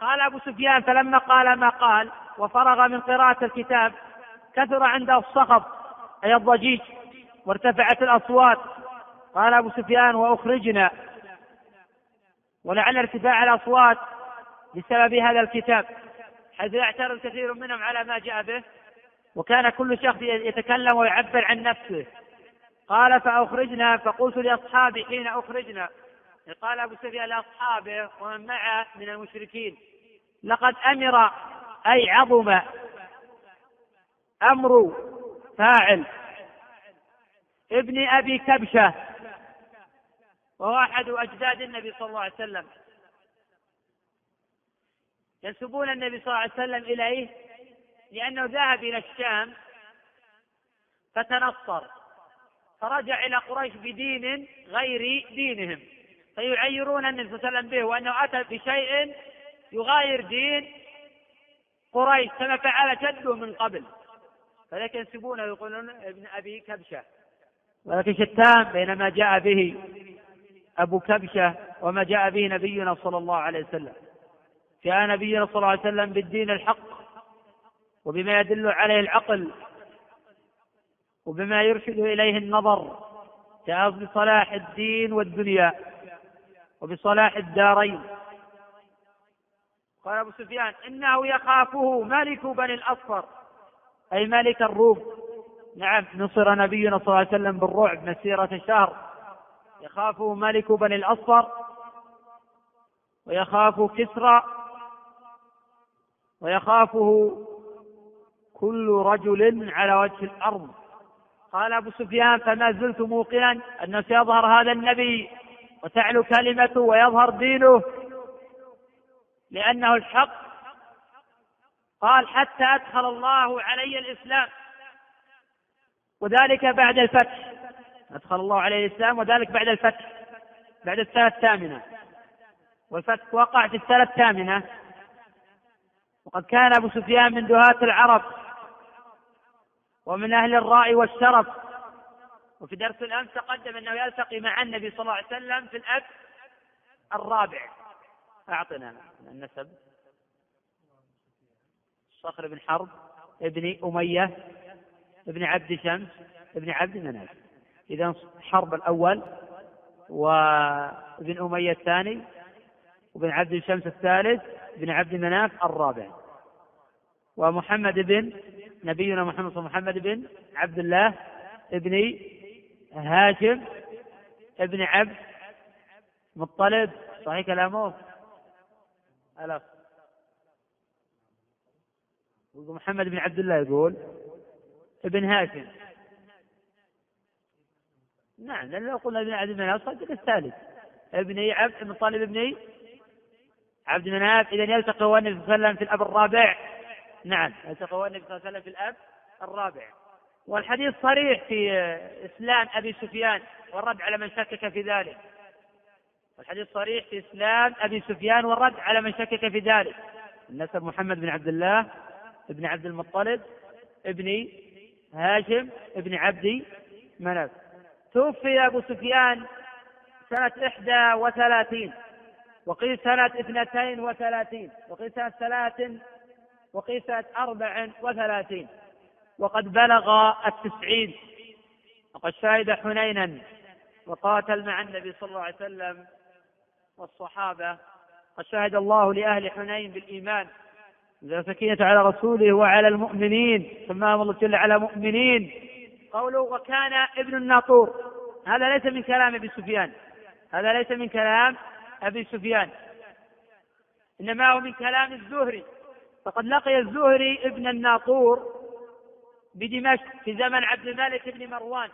Speaker 3: قال أبو سفيان فلما قال ما قال وفرغ من قراءة الكتاب كثر عنده الصخب. أي الضجيج وارتفعت الأصوات. قال أبو سفيان وأخرجنا. ولعل ارتفاع الأصوات بسبب هذا الكتاب حيث يعترض كثير منهم على ما جاء به. وكان كل شخص يتكلم ويعبر عن نفسه. قال فأخرجنا. فقلت لأصحابي حين أخرجنا. قال أبو سفيان لأصحابه ومن معه من المشركين. لقد أمر أي عظم أمر فاعل. ابن أبي كبشة. وهو أحد أجداد النبي صلى الله عليه وسلم. ينسبون النبي صلى الله عليه وسلم إليه لأنه ذهب إلى الشام فتنصر. فرجع إلى قريش بدين غير دينهم. فيعيرون النبي صلى الله عليه وسلم به وأنه أتى بشيء يغاير دين قريش كما فعل جده من قبل. فلكن ينسبونه يقولون ابن أبي كبشة. ولكن شتان بين ما جاء به أبو كبشة وما جاء به نبينا صلى الله عليه وسلم. جاء نبينا صلى الله عليه وسلم بالدين الحق وبما يدل عليه العقل وبما يرشد إليه النظر. جاء بصلاح الدين والدنيا وبصلاح الدارين. قال أبو سفيان إنه يخافه ملك بني الأصفر. أي ملك الروم؟ نعم نصر نبينا صلى الله عليه وسلم بالرعب مسيرة شهر. يخافه ملك بني الأصفر ويخاف كسرى ويخافه كل رجل على وجه الأرض. قال أبو سفيان فما زلت موقنا أنه سيظهر هذا النبي وتعلو كلمته ويظهر دينه لأنه الحق قال حتى أدخل الله علي الإسلام. وذلك بعد الفتح. أدخل الله عليه الإسلام وذلك بعد الفتح. بعد السنة الثامنة. والفتح وقع في السنة الثامنة. وقد كان أبو سفيان من دهاة العرب. ومن أهل الراء والشرف. وفي درس الأمس تقدم أنه يلتقي مع النبي صلى الله عليه وسلم في الأب الرابع. أعطنا النسب. صخر بن حرب ابن أمية ابن عبد شمس ابن عبد مناف. إذا حرب الأول وابن أمية الثاني وابن عبد شمس الثالث بن عبد مناف الرابع. ومحمد بن نبينا محمد صلى محمد بن عبد الله ابن هاشم ابن عبد مطلب. صحيح كلامه؟ ألف. محمد بن عبد الله يقول ابن هاشم. نعم لأن لو قلنا ابن عبد مناف صدق الثالث. ابن عبد المطلب ابن عبد مناف إذا يلتقي النبي صلى الله عليه وسلم في الأب الرابع. نعم يلتقي النبي صلى الله عليه وسلم في الأب الرابع. والحديث صريح في إسلام أبي سفيان والرد على من شكك في ذلك. والحديث صريح في إسلام أبي سفيان والرد على من شكك في ذلك. النسب محمد بن عبد الله ابن عبد المطلب ابن هاشم ابن عبد مناف. توفي أبو سفيان سنة إحدى وثلاثين وقيل سنة اثنتين وثلاثين وقيل سنة ثلاث وقيل سنة أربع وثلاثين وقد بلغ التسعين. وقد شهد حنينا وقاتل مع النبي صلى الله عليه وسلم والصحابة. قد شهد الله لأهل حنين بالإيمان. سكينة على رسوله وعلى المؤمنين سماهم الله جل على مؤمنين. قوله وكان ابن الناطور. هذا ليس من كلام أبي سفيان. هذا ليس من كلام أبي سفيان. إنما هو من كلام الزهري. فقد لقي الزهري ابن الناطور بدمشق في زمن عبد الملك بن مروان.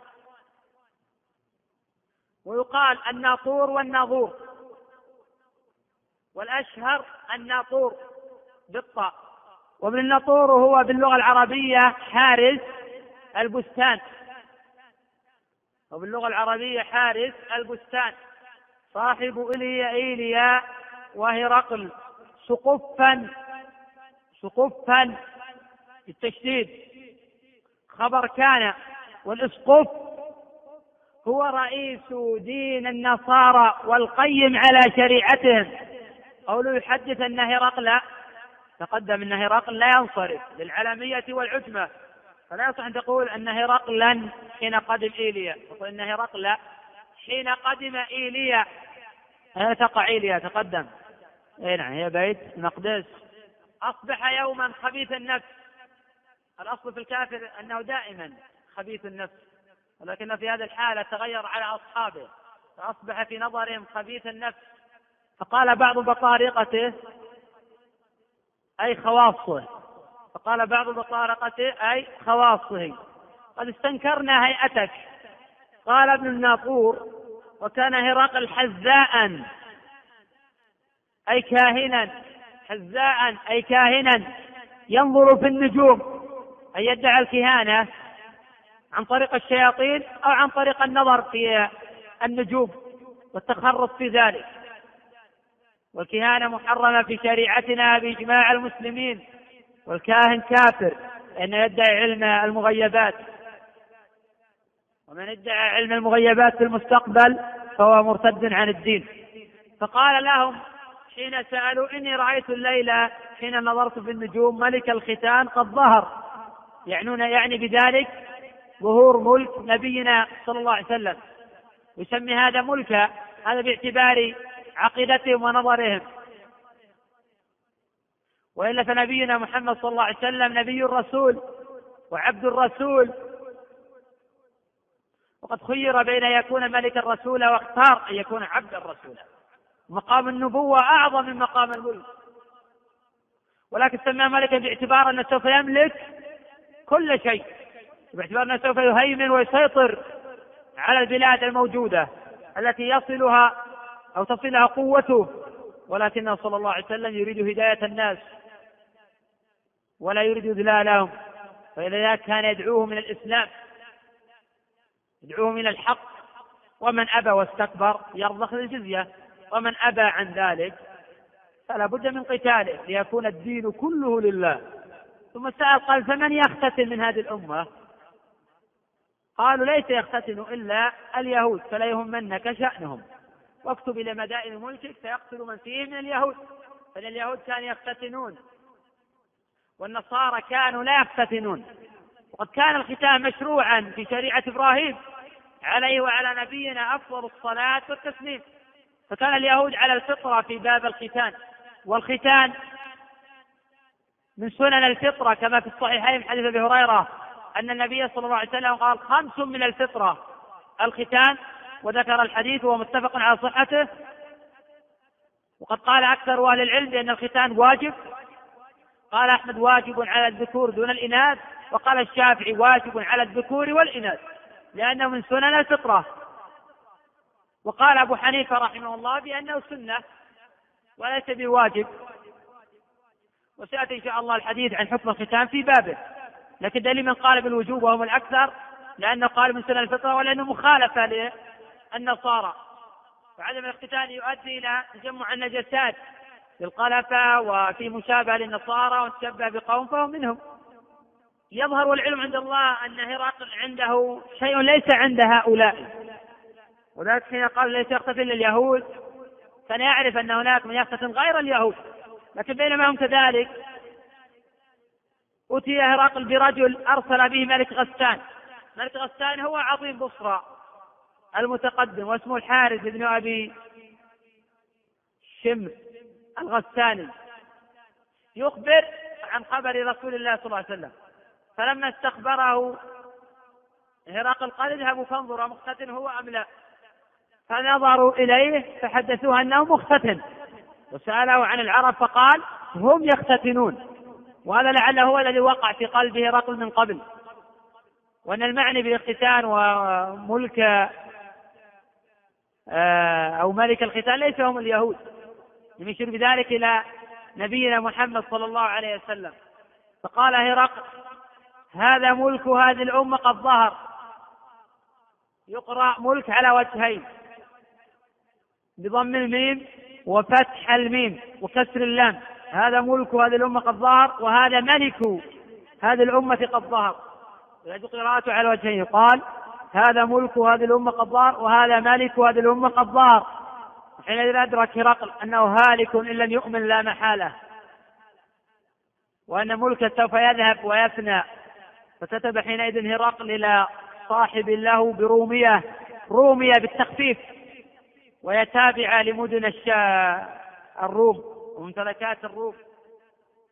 Speaker 3: ويقال الناطور والناظور. والأشهر الناطور. بالطاء. وابن الناطور هو باللغة العربية حارس البستان. وباللغة العربية حارس البستان. صاحب إليا إيليا وهرقل سقفا سقفا. بالتشديد. خبر كان. والإسقف هو رئيس دين النصارى والقيم على شريعتهم. قوله يحدث أن هرقل تقدم أن هرقل لا ينصرف للعلمية والعجمة فلا يصح أن تقول أن هرقلا حين قدم إيليا. تقول أن هرقل حين قدم إيليا. أين تقع إيليا؟ تقدم. أي نعم هي بيت المقدس أصبح يوما خبيث النفس. الأصل في الكافر أنه دائما خبيث النفس. ولكن في هذه الحالة تغير على أصحابه. فأصبح في نظرهم خبيث النفس. فقال بعض بطارقته أي خواصه. فقال بعض بطارقته أي خواصه. قد استنكرنا هيئتك. قال ابن الناقور وكان هرقل حذاء. أي كاهنا. حذاء أي كاهنا. ينظر في النجوم. أي يدعي الكهانة عن طريق الشياطين أو عن طريق النظر في النجوم. والتخرص في ذلك. والكهانة محرمة في شريعتنا بإجماع المسلمين والكاهن كافر لأنه يدعي علم المغيبات. ومن ادعى علم المغيبات في المستقبل فهو مرتد عن الدين. فقال لهم حين سألوا إني رأيت الليلة حين نظرت في النجوم ملك الختان قد ظهر. يعنون يعني بذلك ظهور ملك نبينا صلى الله عليه وسلم. يسمي هذا ملكا هذا باعتبار عقيدتهم ونظرهم. والا فنبينا محمد صلى الله عليه وسلم نبي الرسول وعبد الرسول. وقد خير بين أن يكون ملك الرسول واختار أن يكون عبد الرسول. مقام النبوة أعظم من مقام الملك. ولكن سماه ملكا باعتبار أنه سوف يملك كل شيء. باعتبار أنه سوف يهيمن ويسيطر على البلاد الموجودة التي يصلها أو تصلها قوته. ولكنه صلى الله عليه وسلم يريد هداية الناس. ولا يريد إذلالهم. فلذلك كان يدعوهم من الإسلام يدعوهم إلى الحق ومن أبى واستكبر يرضخ الجزية ومن أبى عن ذلك فلا بد من قتاله ليكون الدين كله لله. ثم سأل قال فمن يختتن من هذه الأمة؟ قالوا ليس يختتن إلا اليهود فلا يهمنك شأنهم. واكتب إلى مدائن ملكك فيقتل من فيه من اليهود. فإن اليهود كانوا يختتنون والنصارى كانوا لا يختتنون وقد كان الختان مشروعا في شريعة إبراهيم. عليه وعلى نبينا أفضل الصلاة والتسليم. فكان اليهود على الفطرة في باب الختان. والختان من سنن الفطرة كما في الصحيحين حديث أبي هريرة أن النبي صلى الله عليه وسلم قال خمس من الفطرة. الختان وذكر الحديث وهو متفق على صحته. وقد قال أكثر أهل العلم بأن الختان واجب. قال أحمد واجب على الذكور دون الإناث وقال الشافعي واجب على الذكور والإناث لأنه من سنن الفطرة. وقال أبو حنيفة رحمه الله بأنه سنة وليس بواجب. وسيأتي إن شاء الله الحديث عن حكم الختان في بابه. لكن دليل من قال بالوجوب وهم الأكثر لأنه قال من سنن الفطرة ولأنه مخالفة للنصارى وعدم الاختتان يؤدي إلى تجمع النجسات في القلفة وفي مشابهة للنصارى وتشبه بقوم فهو منهم. يظهر العلم عند الله أن هرقل عنده شيء ليس عند هؤلاء. وذلك حين قال ليس إلا اليهود كان يعرف أن هناك من يختفي غير اليهود. لكن بينما هم كذلك أتي هرقل برجل أرسل به ملك غسان. ملك غسان هو عظيم بصرى. المتقدم واسمه الحارث بن أبي شمر الغساني. يخبر عن خبر رسول الله صلى الله عليه وسلم. فلما استخبره هرقل قال اذهبوا فانظروا مختتن هو أم لا. فنظروا إليه فحدثوه أنه مختتن. وسأله عن العرب فقال هم يختتنون. وهذا لعله هو الذي وقع في قلبه هرقل من قبل. وأن المعني بالاختتان وملك آه، أو ملك الختان ليس هم اليهود. يشير بذلك إلى نبينا محمد صلى الله عليه وسلم. فقال هرقل هذا ملك هذه الأمة قد ظهر. يقرأ ملك على وجهين. بضم الميم وفتح الميم وكسر اللام. هذا ملك هذه الأمة قد ظهر وهذا ملك هذه الأمة قد ظهر. يجب قراءته على وجهين. قال هذا ملك هذه الأمة قد ظهر وهذا ملك هذه الأمة قد ظهر. حينئذ أدرك هرقل أنه هالك إن لم يؤمن لا محالة. وأن ملكه سوف يذهب ويفنى. فكتب حينئذ هرقل إلى صاحب له برومية رومية بالتخفيف. وهي تابعة لمدن الروم وممتلكات الروم.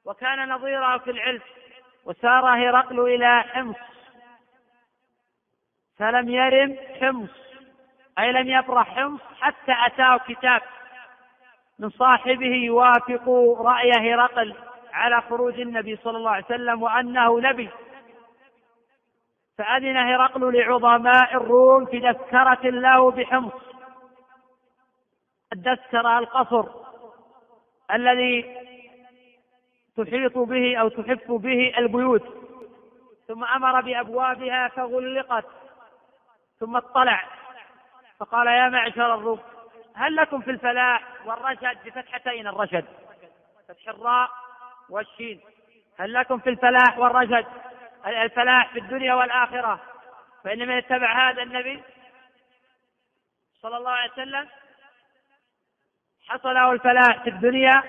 Speaker 3: وكان نظيره في العلم وسار هرقل إلى حمص. فلم يرم حمص أي لم يبرح حمص حتى أتاه كتاب. من صاحبه يوافق رأي هرقل على خروج النبي صلى الله عليه وسلم وأنه نبي. فأذن هرقل لعظماء الروم في دسكرة له بحمص. الدسكرة القصر الذي تحيط به أو تحف به البيوت. ثم أمر بأبوابها فغلقت. ثم اطلع. فقال يا معشر الروم هل لكم في الفلاح والرشد بفتحتين الرشد؟ فتح الراء والشين. هل لكم في الفلاح والرشد؟ الفلاح في الدنيا والآخرة. فإن من اتبع هذا النبي صلى الله عليه وسلم حصل له الفلاح في الدنيا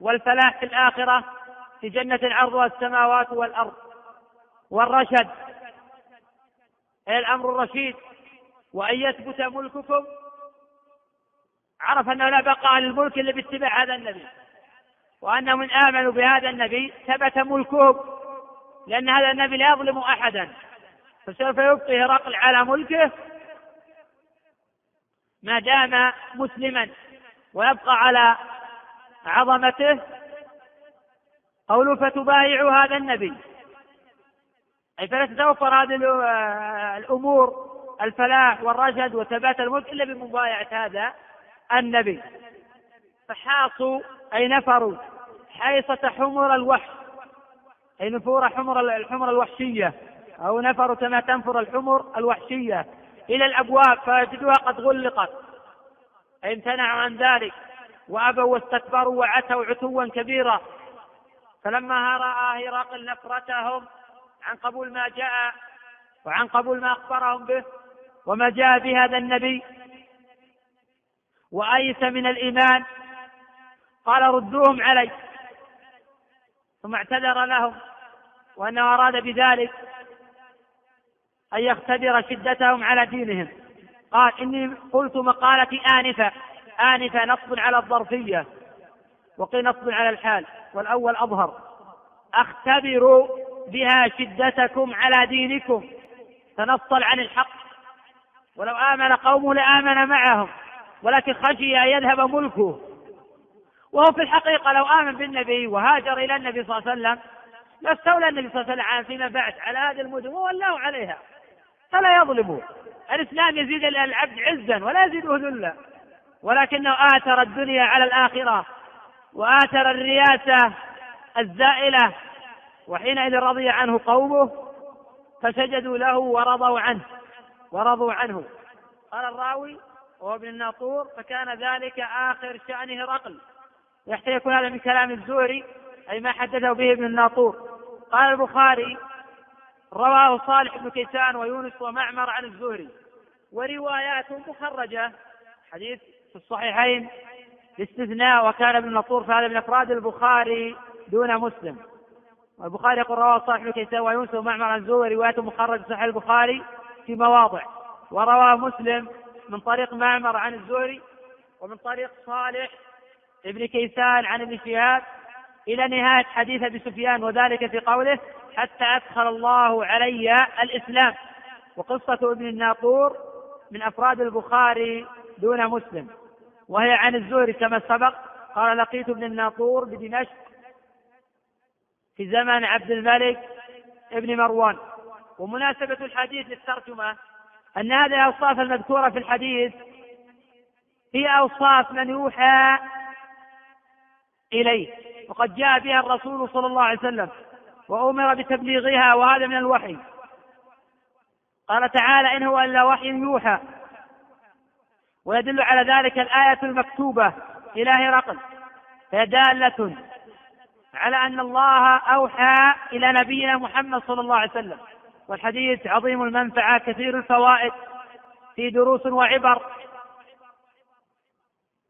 Speaker 3: والفلاح في الآخرة في جنة عرضها السماوات والأرض. والرشد الأمر الرشيد وأن يثبت ملككم. عرف أنه لا بقاء للملك إلا باتباع هذا النبي. وأنهم من آمنوا بهذا النبي ثبت ملكهم لأن هذا النبي لا يظلم أحدا. فسوف يبقي هرقل على ملكه ما دام مسلما ويبقى على عظمته. قوله فتبايع هذا النبي. أي فلا تتوفر هذه الأمور الفلاح والرشد وثبات الملك إلا بمبايعة هذا النبي. فحاصوا أي نفروا حيصة حمر الوحش أي نفور حمر الحمر الوحشية أو نفروا كما تنفر الحمر الوحشية. إلى الأبواب فيجدوها قد غلقت. أي امتنعوا عن ذلك وأبوا واستكبروا وعتوا عتوا كبيرا فلما رأى هرقل نفرتهم عن قبول ما جاء وعن قبول ما أخبرهم به وما جاء بهذا النبي. وأيس من الإيمان؟ قال ردوهم علي. ثم اعتذر لهم وأنه أراد بذلك أن يختبر شدتهم على دينهم. قال إني قلت مقالتي آنفة. آنفة نصب على الظرفية وقيل نصب على الحال والأول أظهر. أختبر بها شدتكم على دينكم. تنصل عن الحق. ولو آمن قومه لآمن معهم. ولكن خشي أن يذهب ملكه. وهو في الحقيقة لو آمن بالنبي وهاجر إلى النبي صلى الله عليه وسلم لاستولى النبي صلى الله عليه وسلم فيما بعد على هذه المدن وولاه عليها. فلا يظلمه الإسلام يزيد العبد عزا ولا يزيده ذلا ولكنه آثر الدنيا على الآخرة وآثر الرياسة الزائلة. وحينئذ رضي عنه قومه فسجدوا له ورضوا عنه ورضوا عنه. قال الراوي وهو ابن الناطور فكان ذلك آخر شأن هرقل يحتاج يكون هذا من كلام الزهري أي ما حدثه به ابن الناطور. قال البخاري رواه صالح بن كيسان ويونس ومعمر عن الزهري. ورواياته مخرجة حديث في الصحيحين باستثناء وكان ابن الناطور فهذا من أفراد البخاري دون مسلم. والبخاري يقول رواه صالح بن كيسان ويونس ومعمر عن الزهري روايته مخرجة صحيح البخاري في مواضع. ورواه مسلم من طريق معمر عن الزهري ومن طريق صالح ابن كيسان عن ابن شهاب إلى نهاية حديث أبي سفيان وذلك في قوله حتى أدخل الله علي الإسلام وقصة ابن الناقور من أفراد البخاري دون مسلم. وهي عن الزهري كما سبق قال لقيت ابن الناقور بدمشق في زمن عبد الملك ابن مروان. ومناسبة الحديث للترجمة أن هذه الأوصاف المذكورة في الحديث هي أوصاف من يوحى إليه وقد جاء بها الرسول صلى الله عليه وسلم وأمر بتبليغها وهذا من الوحي. قال تعالى إن هو إلا وحي يوحى. ويدل على ذلك الآية المكتوبة إلى هرقل فهي دالة على أن الله أوحى إلى نبينا محمد صلى الله عليه وسلم. والحديث عظيم المنفعة كثير الفوائد في دروس وعبر.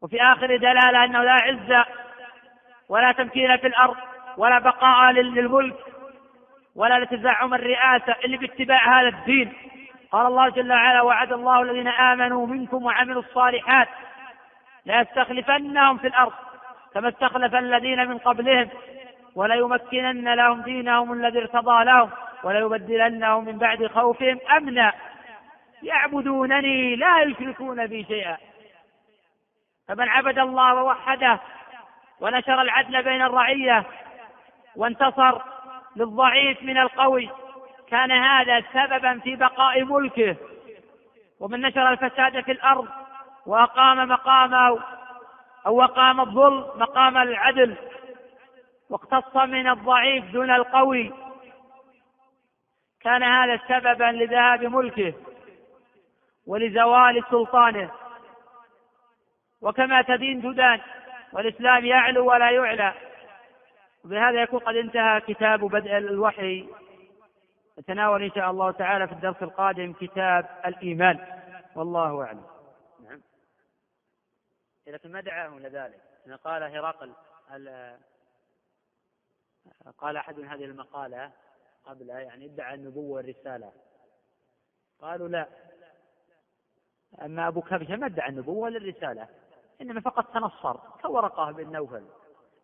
Speaker 3: وفي آخر دلالة أنه لا عزة ولا تمكين في الأرض ولا بقاء للملك ولا لتزعم الرئاسة إلا باتباع هذا الدين. قال الله جل وعلا وعد الله الذين آمنوا منكم وعملوا الصالحات ليستخلفنهم في الأرض كما استخلف الذين من قبلهم وليمكنن لهم دينهم الذي ارتضى لهم وليبدلنهم من بعد خوفهم أمنا. يعبدونني لا يشركون بي شيئا. فمن عبد الله ووحده ونشر العدل بين الرعية وانتصر للضعيف من القوي كان هذا سببا في بقاء ملكه. ومن نشر الفساد في الأرض وأقام مقامه أو أقام الظلم مقام العدل واقتص من الضعيف دون القوي. كان هذا سببا لذهاب ملكه ولزوال سلطانه. وكما تدين تدان والإسلام يعلو ولا يعلى. وبهذا يكون قد انتهى كتاب بدء الوحي. نتناول إن شاء الله تعالى في الدرس القادم كتاب الإيمان. والله أعلم. لكن ما دعاهم لذلك قال هرقل قال أحد من هذه المقالة قبلها يعني ادعى النبوة والرسالة. قالوا لا. أما أبو كبشة ما ادعى النبوة للرسالة إنما فقط تنصر كورقة بن نوفل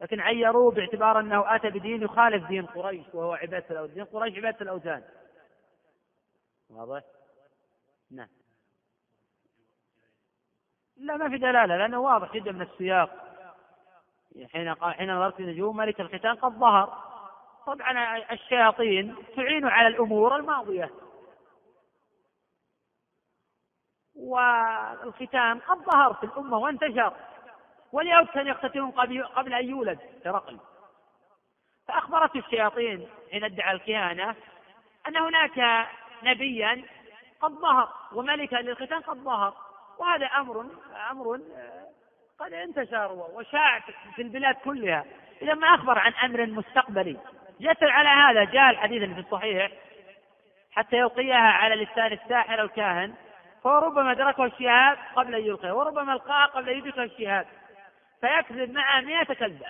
Speaker 3: لكن عيروه باعتبار أنه أتى بدين يخالف دين قريش وهو عبادة الأوثان. دين قريش عبادة الأوثان. واضح؟ نعم. لا ما في دلالة لأنه واضح جدا من السياق. حين قال حين نظرت نجوم ملك الختان قد ظهر. طبعا الشياطين تعين على الأمور الماضية. والختان قد ظهر في الأمة وانتشر. واليهود كانوا يختتنون قبل أن يولد هرقل. فأخبرت الشياطين حين ادعى الكهانة أن هناك نبيا قد ظهر وملكا للختان قد ظهر. وهذا أمر أمر قد انتشر وشاع في البلاد كلها. إذا ما أخبر عن أمر مستقبلي يسأل على هذا جاء الحديث في الصحيح حتى يلقيها على لسان الساحر الكاهن. فربما أدركه الشهاب قبل أن يلقيه وربما ألقاها قبل أن يدركه الشهاب. فيكذب معه مئة كذبة.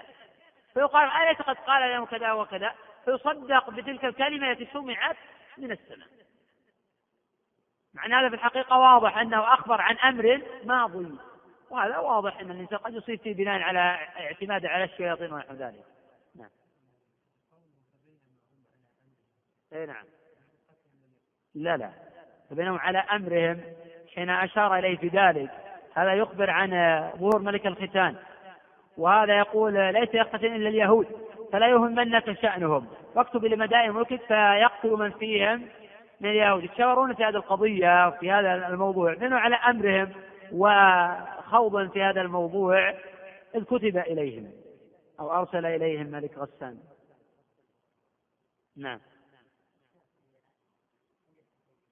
Speaker 3: فيقال أليس قد قال له كذا وكذا؟ فيصدق بتلك الكلمة التي سمعت من السماء. معنى هذا في الحقيقة واضح أنه أخبر عن أمر ماضي. وهذا واضح أن الإنسان قد يصيب فيه بناء على اعتماده على الشياطين ونحو ذلك. نعم. اي نعم. لا لا. فبينهم على أمرهم حين أشار إليه في ذلك. هذا يخبر عن ظهور ملك الختان. وهذا يقول ليس يختتن إلا اليهود فلا يهمنك شأنهم. واكتب لمدائن ملكك فيقتل من فيهم. من اليهود يتشاورون في هذه القضية وفي هذا الموضوع لأنه على أمرهم وخوضا في هذا الموضوع إذ كتب إليهم أو أرسل إليهم ملك غسان. نعم.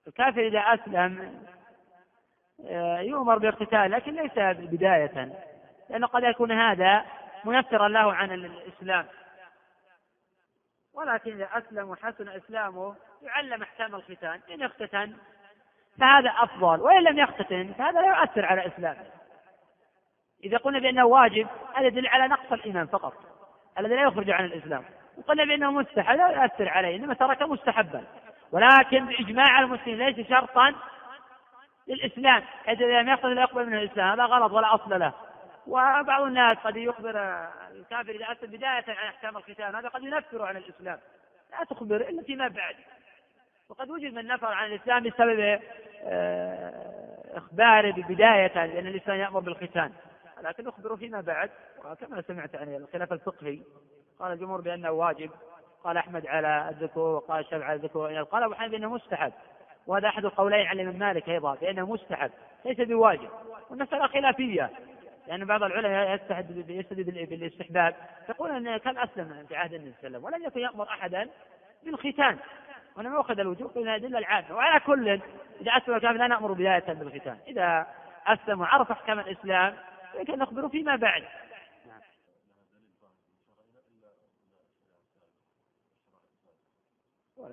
Speaker 3: الكافر إذا أسلم آه، يؤمر باقتتال لكن ليس بداية لأنه قد يكون هذا منفرا له عن الإسلام. ولكن إذا أسلم وحسن إسلامه يعلم أحكام الختان إن اختتن فهذا أفضل وإن لم يختتن فهذا لا يؤثر على إسلامه. إذا قلنا بأنه واجب هذا يدل على نقص الإيمان فقط الذي لا يخرج عن الإسلام. وقلنا بأنه مستحب لا يؤثر عليه إنما ترك مستحبا. ولكن بإجماع المسلمين ليس شرطا للإسلام. حيث إذا لم يقصد لا يقبل منه الإسلام هذا غلط ولا أصل له. وبعض الناس قد يخبر الكافر إذا أسلم بداية عن أحكام الختان هذا قد ينفر عن الإسلام. لا تخبر إلا فيما بعد. وقد وجد من نفر عن الإسلام بسبب آه، إخباره بداية لأن الإسلام يأمر بالختان لكن أخبروا فيما بعد. وكما سمعت عن الخلاف الفقهي قال الجمهور بأنه واجب. قال أحمد على الذكور وقال الشافعي على الذكور. قال أبو حنيفة بأنه مستحب. وهذا أحد القولين عن الإمام مالك أيضا بأنه مستحب. ليس بواجب. والمسألة خلافية. لأن بعض العلماء يستحد يستدل بالاستحباب. يقول أن كان أسلم في عهد النبي صلى الله عليه وسلم ولم يكن يأمر أحدا بالختان ولما أخذ الوجوب قلنا أدلة العامة وعلى كل إذا أسلم الكافر لا نأمر بداية بالختان. إذا أسلم وعرف أحكام الإسلام يمكن نخبره فيما بعد.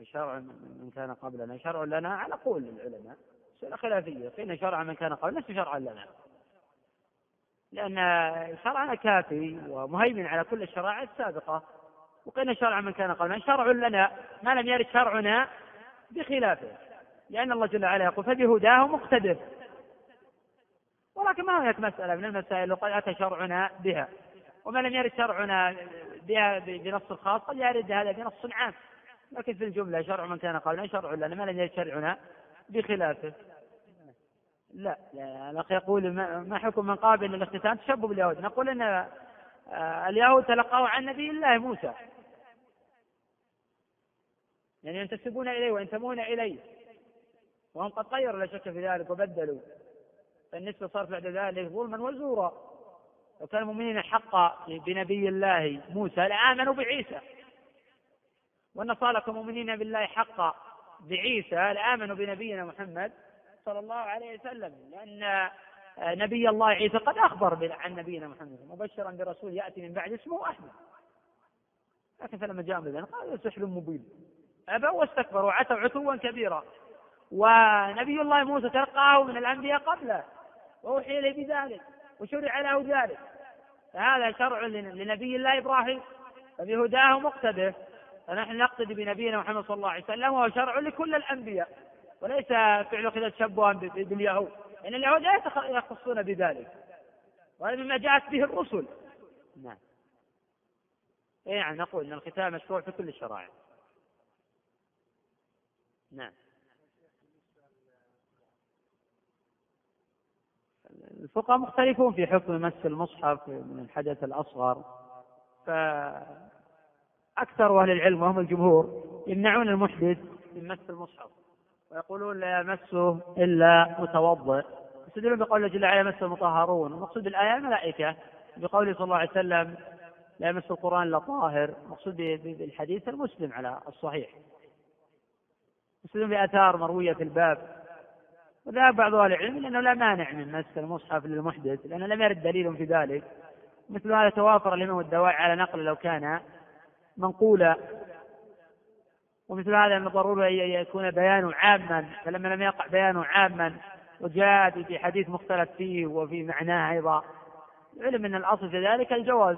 Speaker 3: شرع من كان قبلنا شرع لنا على قول العلماء. خلافية فإن شرع من كان قبلنا ليس شرعا لنا. لأن شرعنا كافي ومهيمن على كل الشرائع السابقة. وقيل شرع من كان قبلنا شرع لنا ما لم يرد شرعنا بخلافه لأن الله جل وعلا يقول فبهداه مقتدر. ولكن ما هناك مسألة من المسائل اللي قد أتى شرعنا بها. وما لم يرد شرعنا بها بنص خاص قد يرد هذا بنص عام. لكن في الجملة شرع من كان قبلنا شرع لنا ما لم يرد شرعنا بخلافه. لا, لا الأخ يقول ما حكم من قابل للاختتام تشبه باليهود. نقول أن آه، اليهود تلقوا عن نبي الله موسى. يعني ينتسبون إليه وينتمون إليه. وهم قد غيروا لا شك في ذلك وبدلوا. فالنسبة صارت بعد ذلك ظلما وزورا. لو كان المؤمنين حقا بنبي الله موسى لآمنوا بعيسى. والنصارى كمؤمنين بالله حقا بعيسى لآمنوا بنبينا محمد. صلى الله عليه وسلم لأن نبي الله عيسى قد أخبر عن نبينا محمد مبشرا برسول يأتي من بعد اسمه أحمد. لكن فلما جاء بذلك قال سحر مبين. أبوا واستكبروا وعتوا عتوا كبيرا. ونبي الله موسى تلقاه من الأنبياء قبله. وأوحي إليه بذلك وشرع له ذلك. فهذا شرع لنبي الله إبراهيم. فبهداه مقتده فنحن نقتدي بنبينا محمد صلى الله عليه وسلم وهو شرع لكل الأنبياء. وليس فعل كذا تشبها باليهود لأن اليهود لا يخصون بذلك. وهذا مما جاءت به الرسل. نعم. يعني نقول أن الختام مشروع في كل الشرائع. نعم. الفقهاء مختلفون في حكم مس المصحف من الحدث الأصغر. فأكثر أهل العلم وهم الجمهور يمنعون المحدث من مس المصحف. ويقولون لا يمسه إلا متوضئ. يستدلون بقول الله جل وعلا يمس المطهرون. المقصود بالآية الملائكة بقوله صلى الله عليه وسلم لا يمس القرآن إلا طاهر. المقصود بالحديث المسلم على الصحيح. يستدلون بآثار مروية في الباب. وذهب بعض أهل العلم لأنه لا مانع من مس المصحف للمحدث لأنه لم يرد دليل في ذلك. مثل هذا توافر الإمام والدواعي على نقل لو كان منقولا. ومثل هذا أن ضروري أن يكون بيانه عاما فلما لم يقع بيانه عاما وجاء في حديث مختلف فيه وفي معناه أيضا. علم أن الأصل في ذلك الجواز.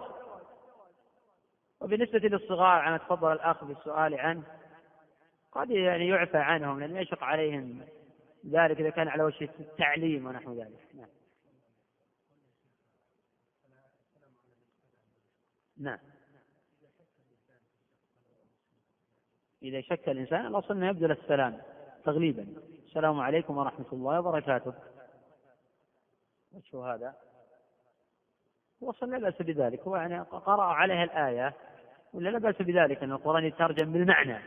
Speaker 3: وبالنسبة للصغار عن تفضل الأخ بالسؤال عنه قد يعني يعفى عنهم لأن يشق عليهم ذلك إذا كان على وجه التعليم ونحو ذلك. نعم. نعم. إذا شك الإنسان الأصل أنه يبذل السلام تغليبا. السلام عليكم ورحمة الله وبركاته. وشو هذا. هو لا بأس بذلك. هو يعني قرأ عليها الآية ولا لا بأس بذلك أن القرآن يترجم بالمعنى.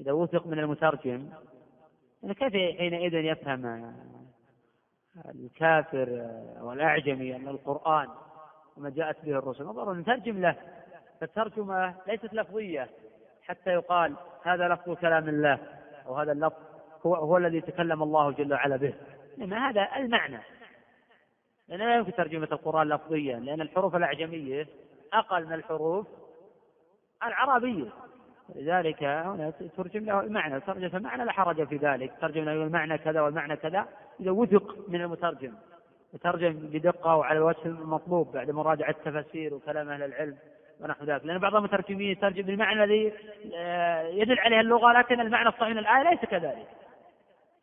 Speaker 3: إذا وثق من المترجم يعني كيف حينئذ يفهم الكافر والأعجمي أن القرآن وما جاءت به الرسل؟ نظر نترجم له. فالترجمة ليست لفظية. حتى يقال هذا لفظ كلام الله أو هذا اللفظ هو, هو الذي تكلم الله جل وعلا به. إنما هذا المعنى. لأن لا يمكن ترجمة القرآن لفظيا لأن الحروف الأعجمية أقل من الحروف العربية. لذلك هنا ترجم له المعنى ترجم المعنى لا حرج في ذلك. ترجم له المعنى كذا والمعنى كذا إذا وثق من المترجم. يترجم بدقة وعلى الوجه المطلوب بعد مراجعة التفاسير وكلام أهل العلم. ونحو ذلك لأن بعض المترجمين يترجم بالمعنى الذي آه، يدل عليه اللغة لكن المعنى الصحيح من الآية ليس كذلك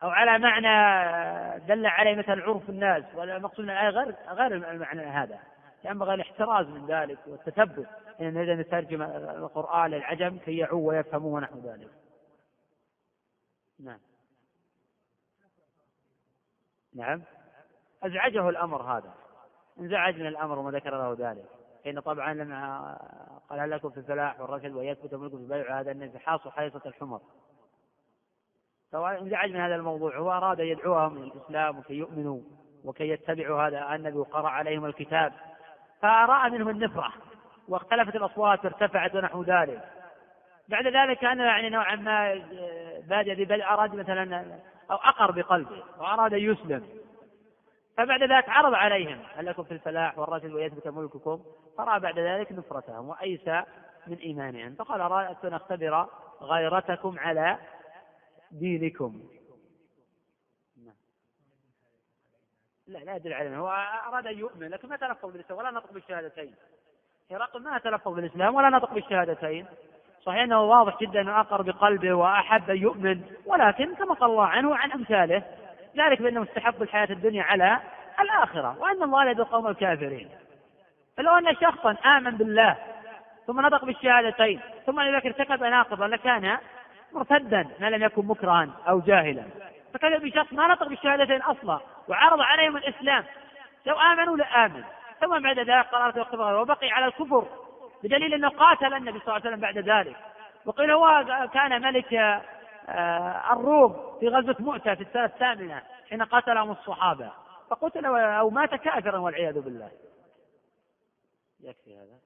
Speaker 3: أو على معنى دل عليه مثل عرف الناس والمقصود من الآية غير غير المعنى هذا ينبغي الاحتراز من ذلك والتثبت ان إذا نترجم القرآن للعجم كي يعوا ويفهموا ونحو ذلك. نعم. نعم. أزعجه الأمر هذا. انزعج من الأمر وما ذكر له ذلك. حين طبعا لما قال لكم في الفلاح والرشد ويثبت ملككم في البيع هذا النزحاص وحيصة الحمر. سواء انزعج من هذا الموضوع هو أراد أن يدعوهم إلى الإسلام وكي يؤمنوا وكي يتبعوا هذا النبي وقرأ عليهم الكتاب. فرأى منهم النفرة واختلفت الأصوات وارتفعت ونحو ذلك. بعد ذلك كان يعني نوعا ما بادئ بل أراد مثلا أو أقر بقلبه وأراد أن يسلم. فبعد ذلك عرض عليهم هل لكم في الفلاح والرجل ويثبت ملككم؟ فرأى بعد ذلك نفرتهم وأيسى من إيمانهم فقال أردت أن أختبر غيرتكم على دينكم؟ لا لا يدل على هو أراد أن يؤمن لكن ما تلفظ بالإسلام ولا نطق بالشهادتين. هرقل ما تلفظ بالإسلام ولا نطق بالشهادتين. صحيح أنه واضح جدا أنه أقر بقلبه وأحب أن يؤمن ولكن كما قال الله عنه وعن أمثاله ذلك بأنه مستحب الحياة الدنيا على الآخرة وأن الله لا القوم الكافرين. فلو أن شخصا آمن بالله ثم نطق بالشهادتين ثم لذلك ارتكب ناقضا لكان مرتدا ما لم يكن مكرها أو جاهلا. فكذا بشخص ما نطق بالشهادتين أصلا وعرض عليهم الإسلام. لو آمنوا لآمن. ثم بعد ذلك قررت وقت وبقي على الكفر بدليل أنه قاتل النبي صلى الله عليه وسلم بعد ذلك. وقيل هو كان ملك الروم في غزوة مؤتة في السنة الثامنة حين قاتلهم الصحابة. فقتل أو مات كافرا والعياذ بالله. يكفي هذا.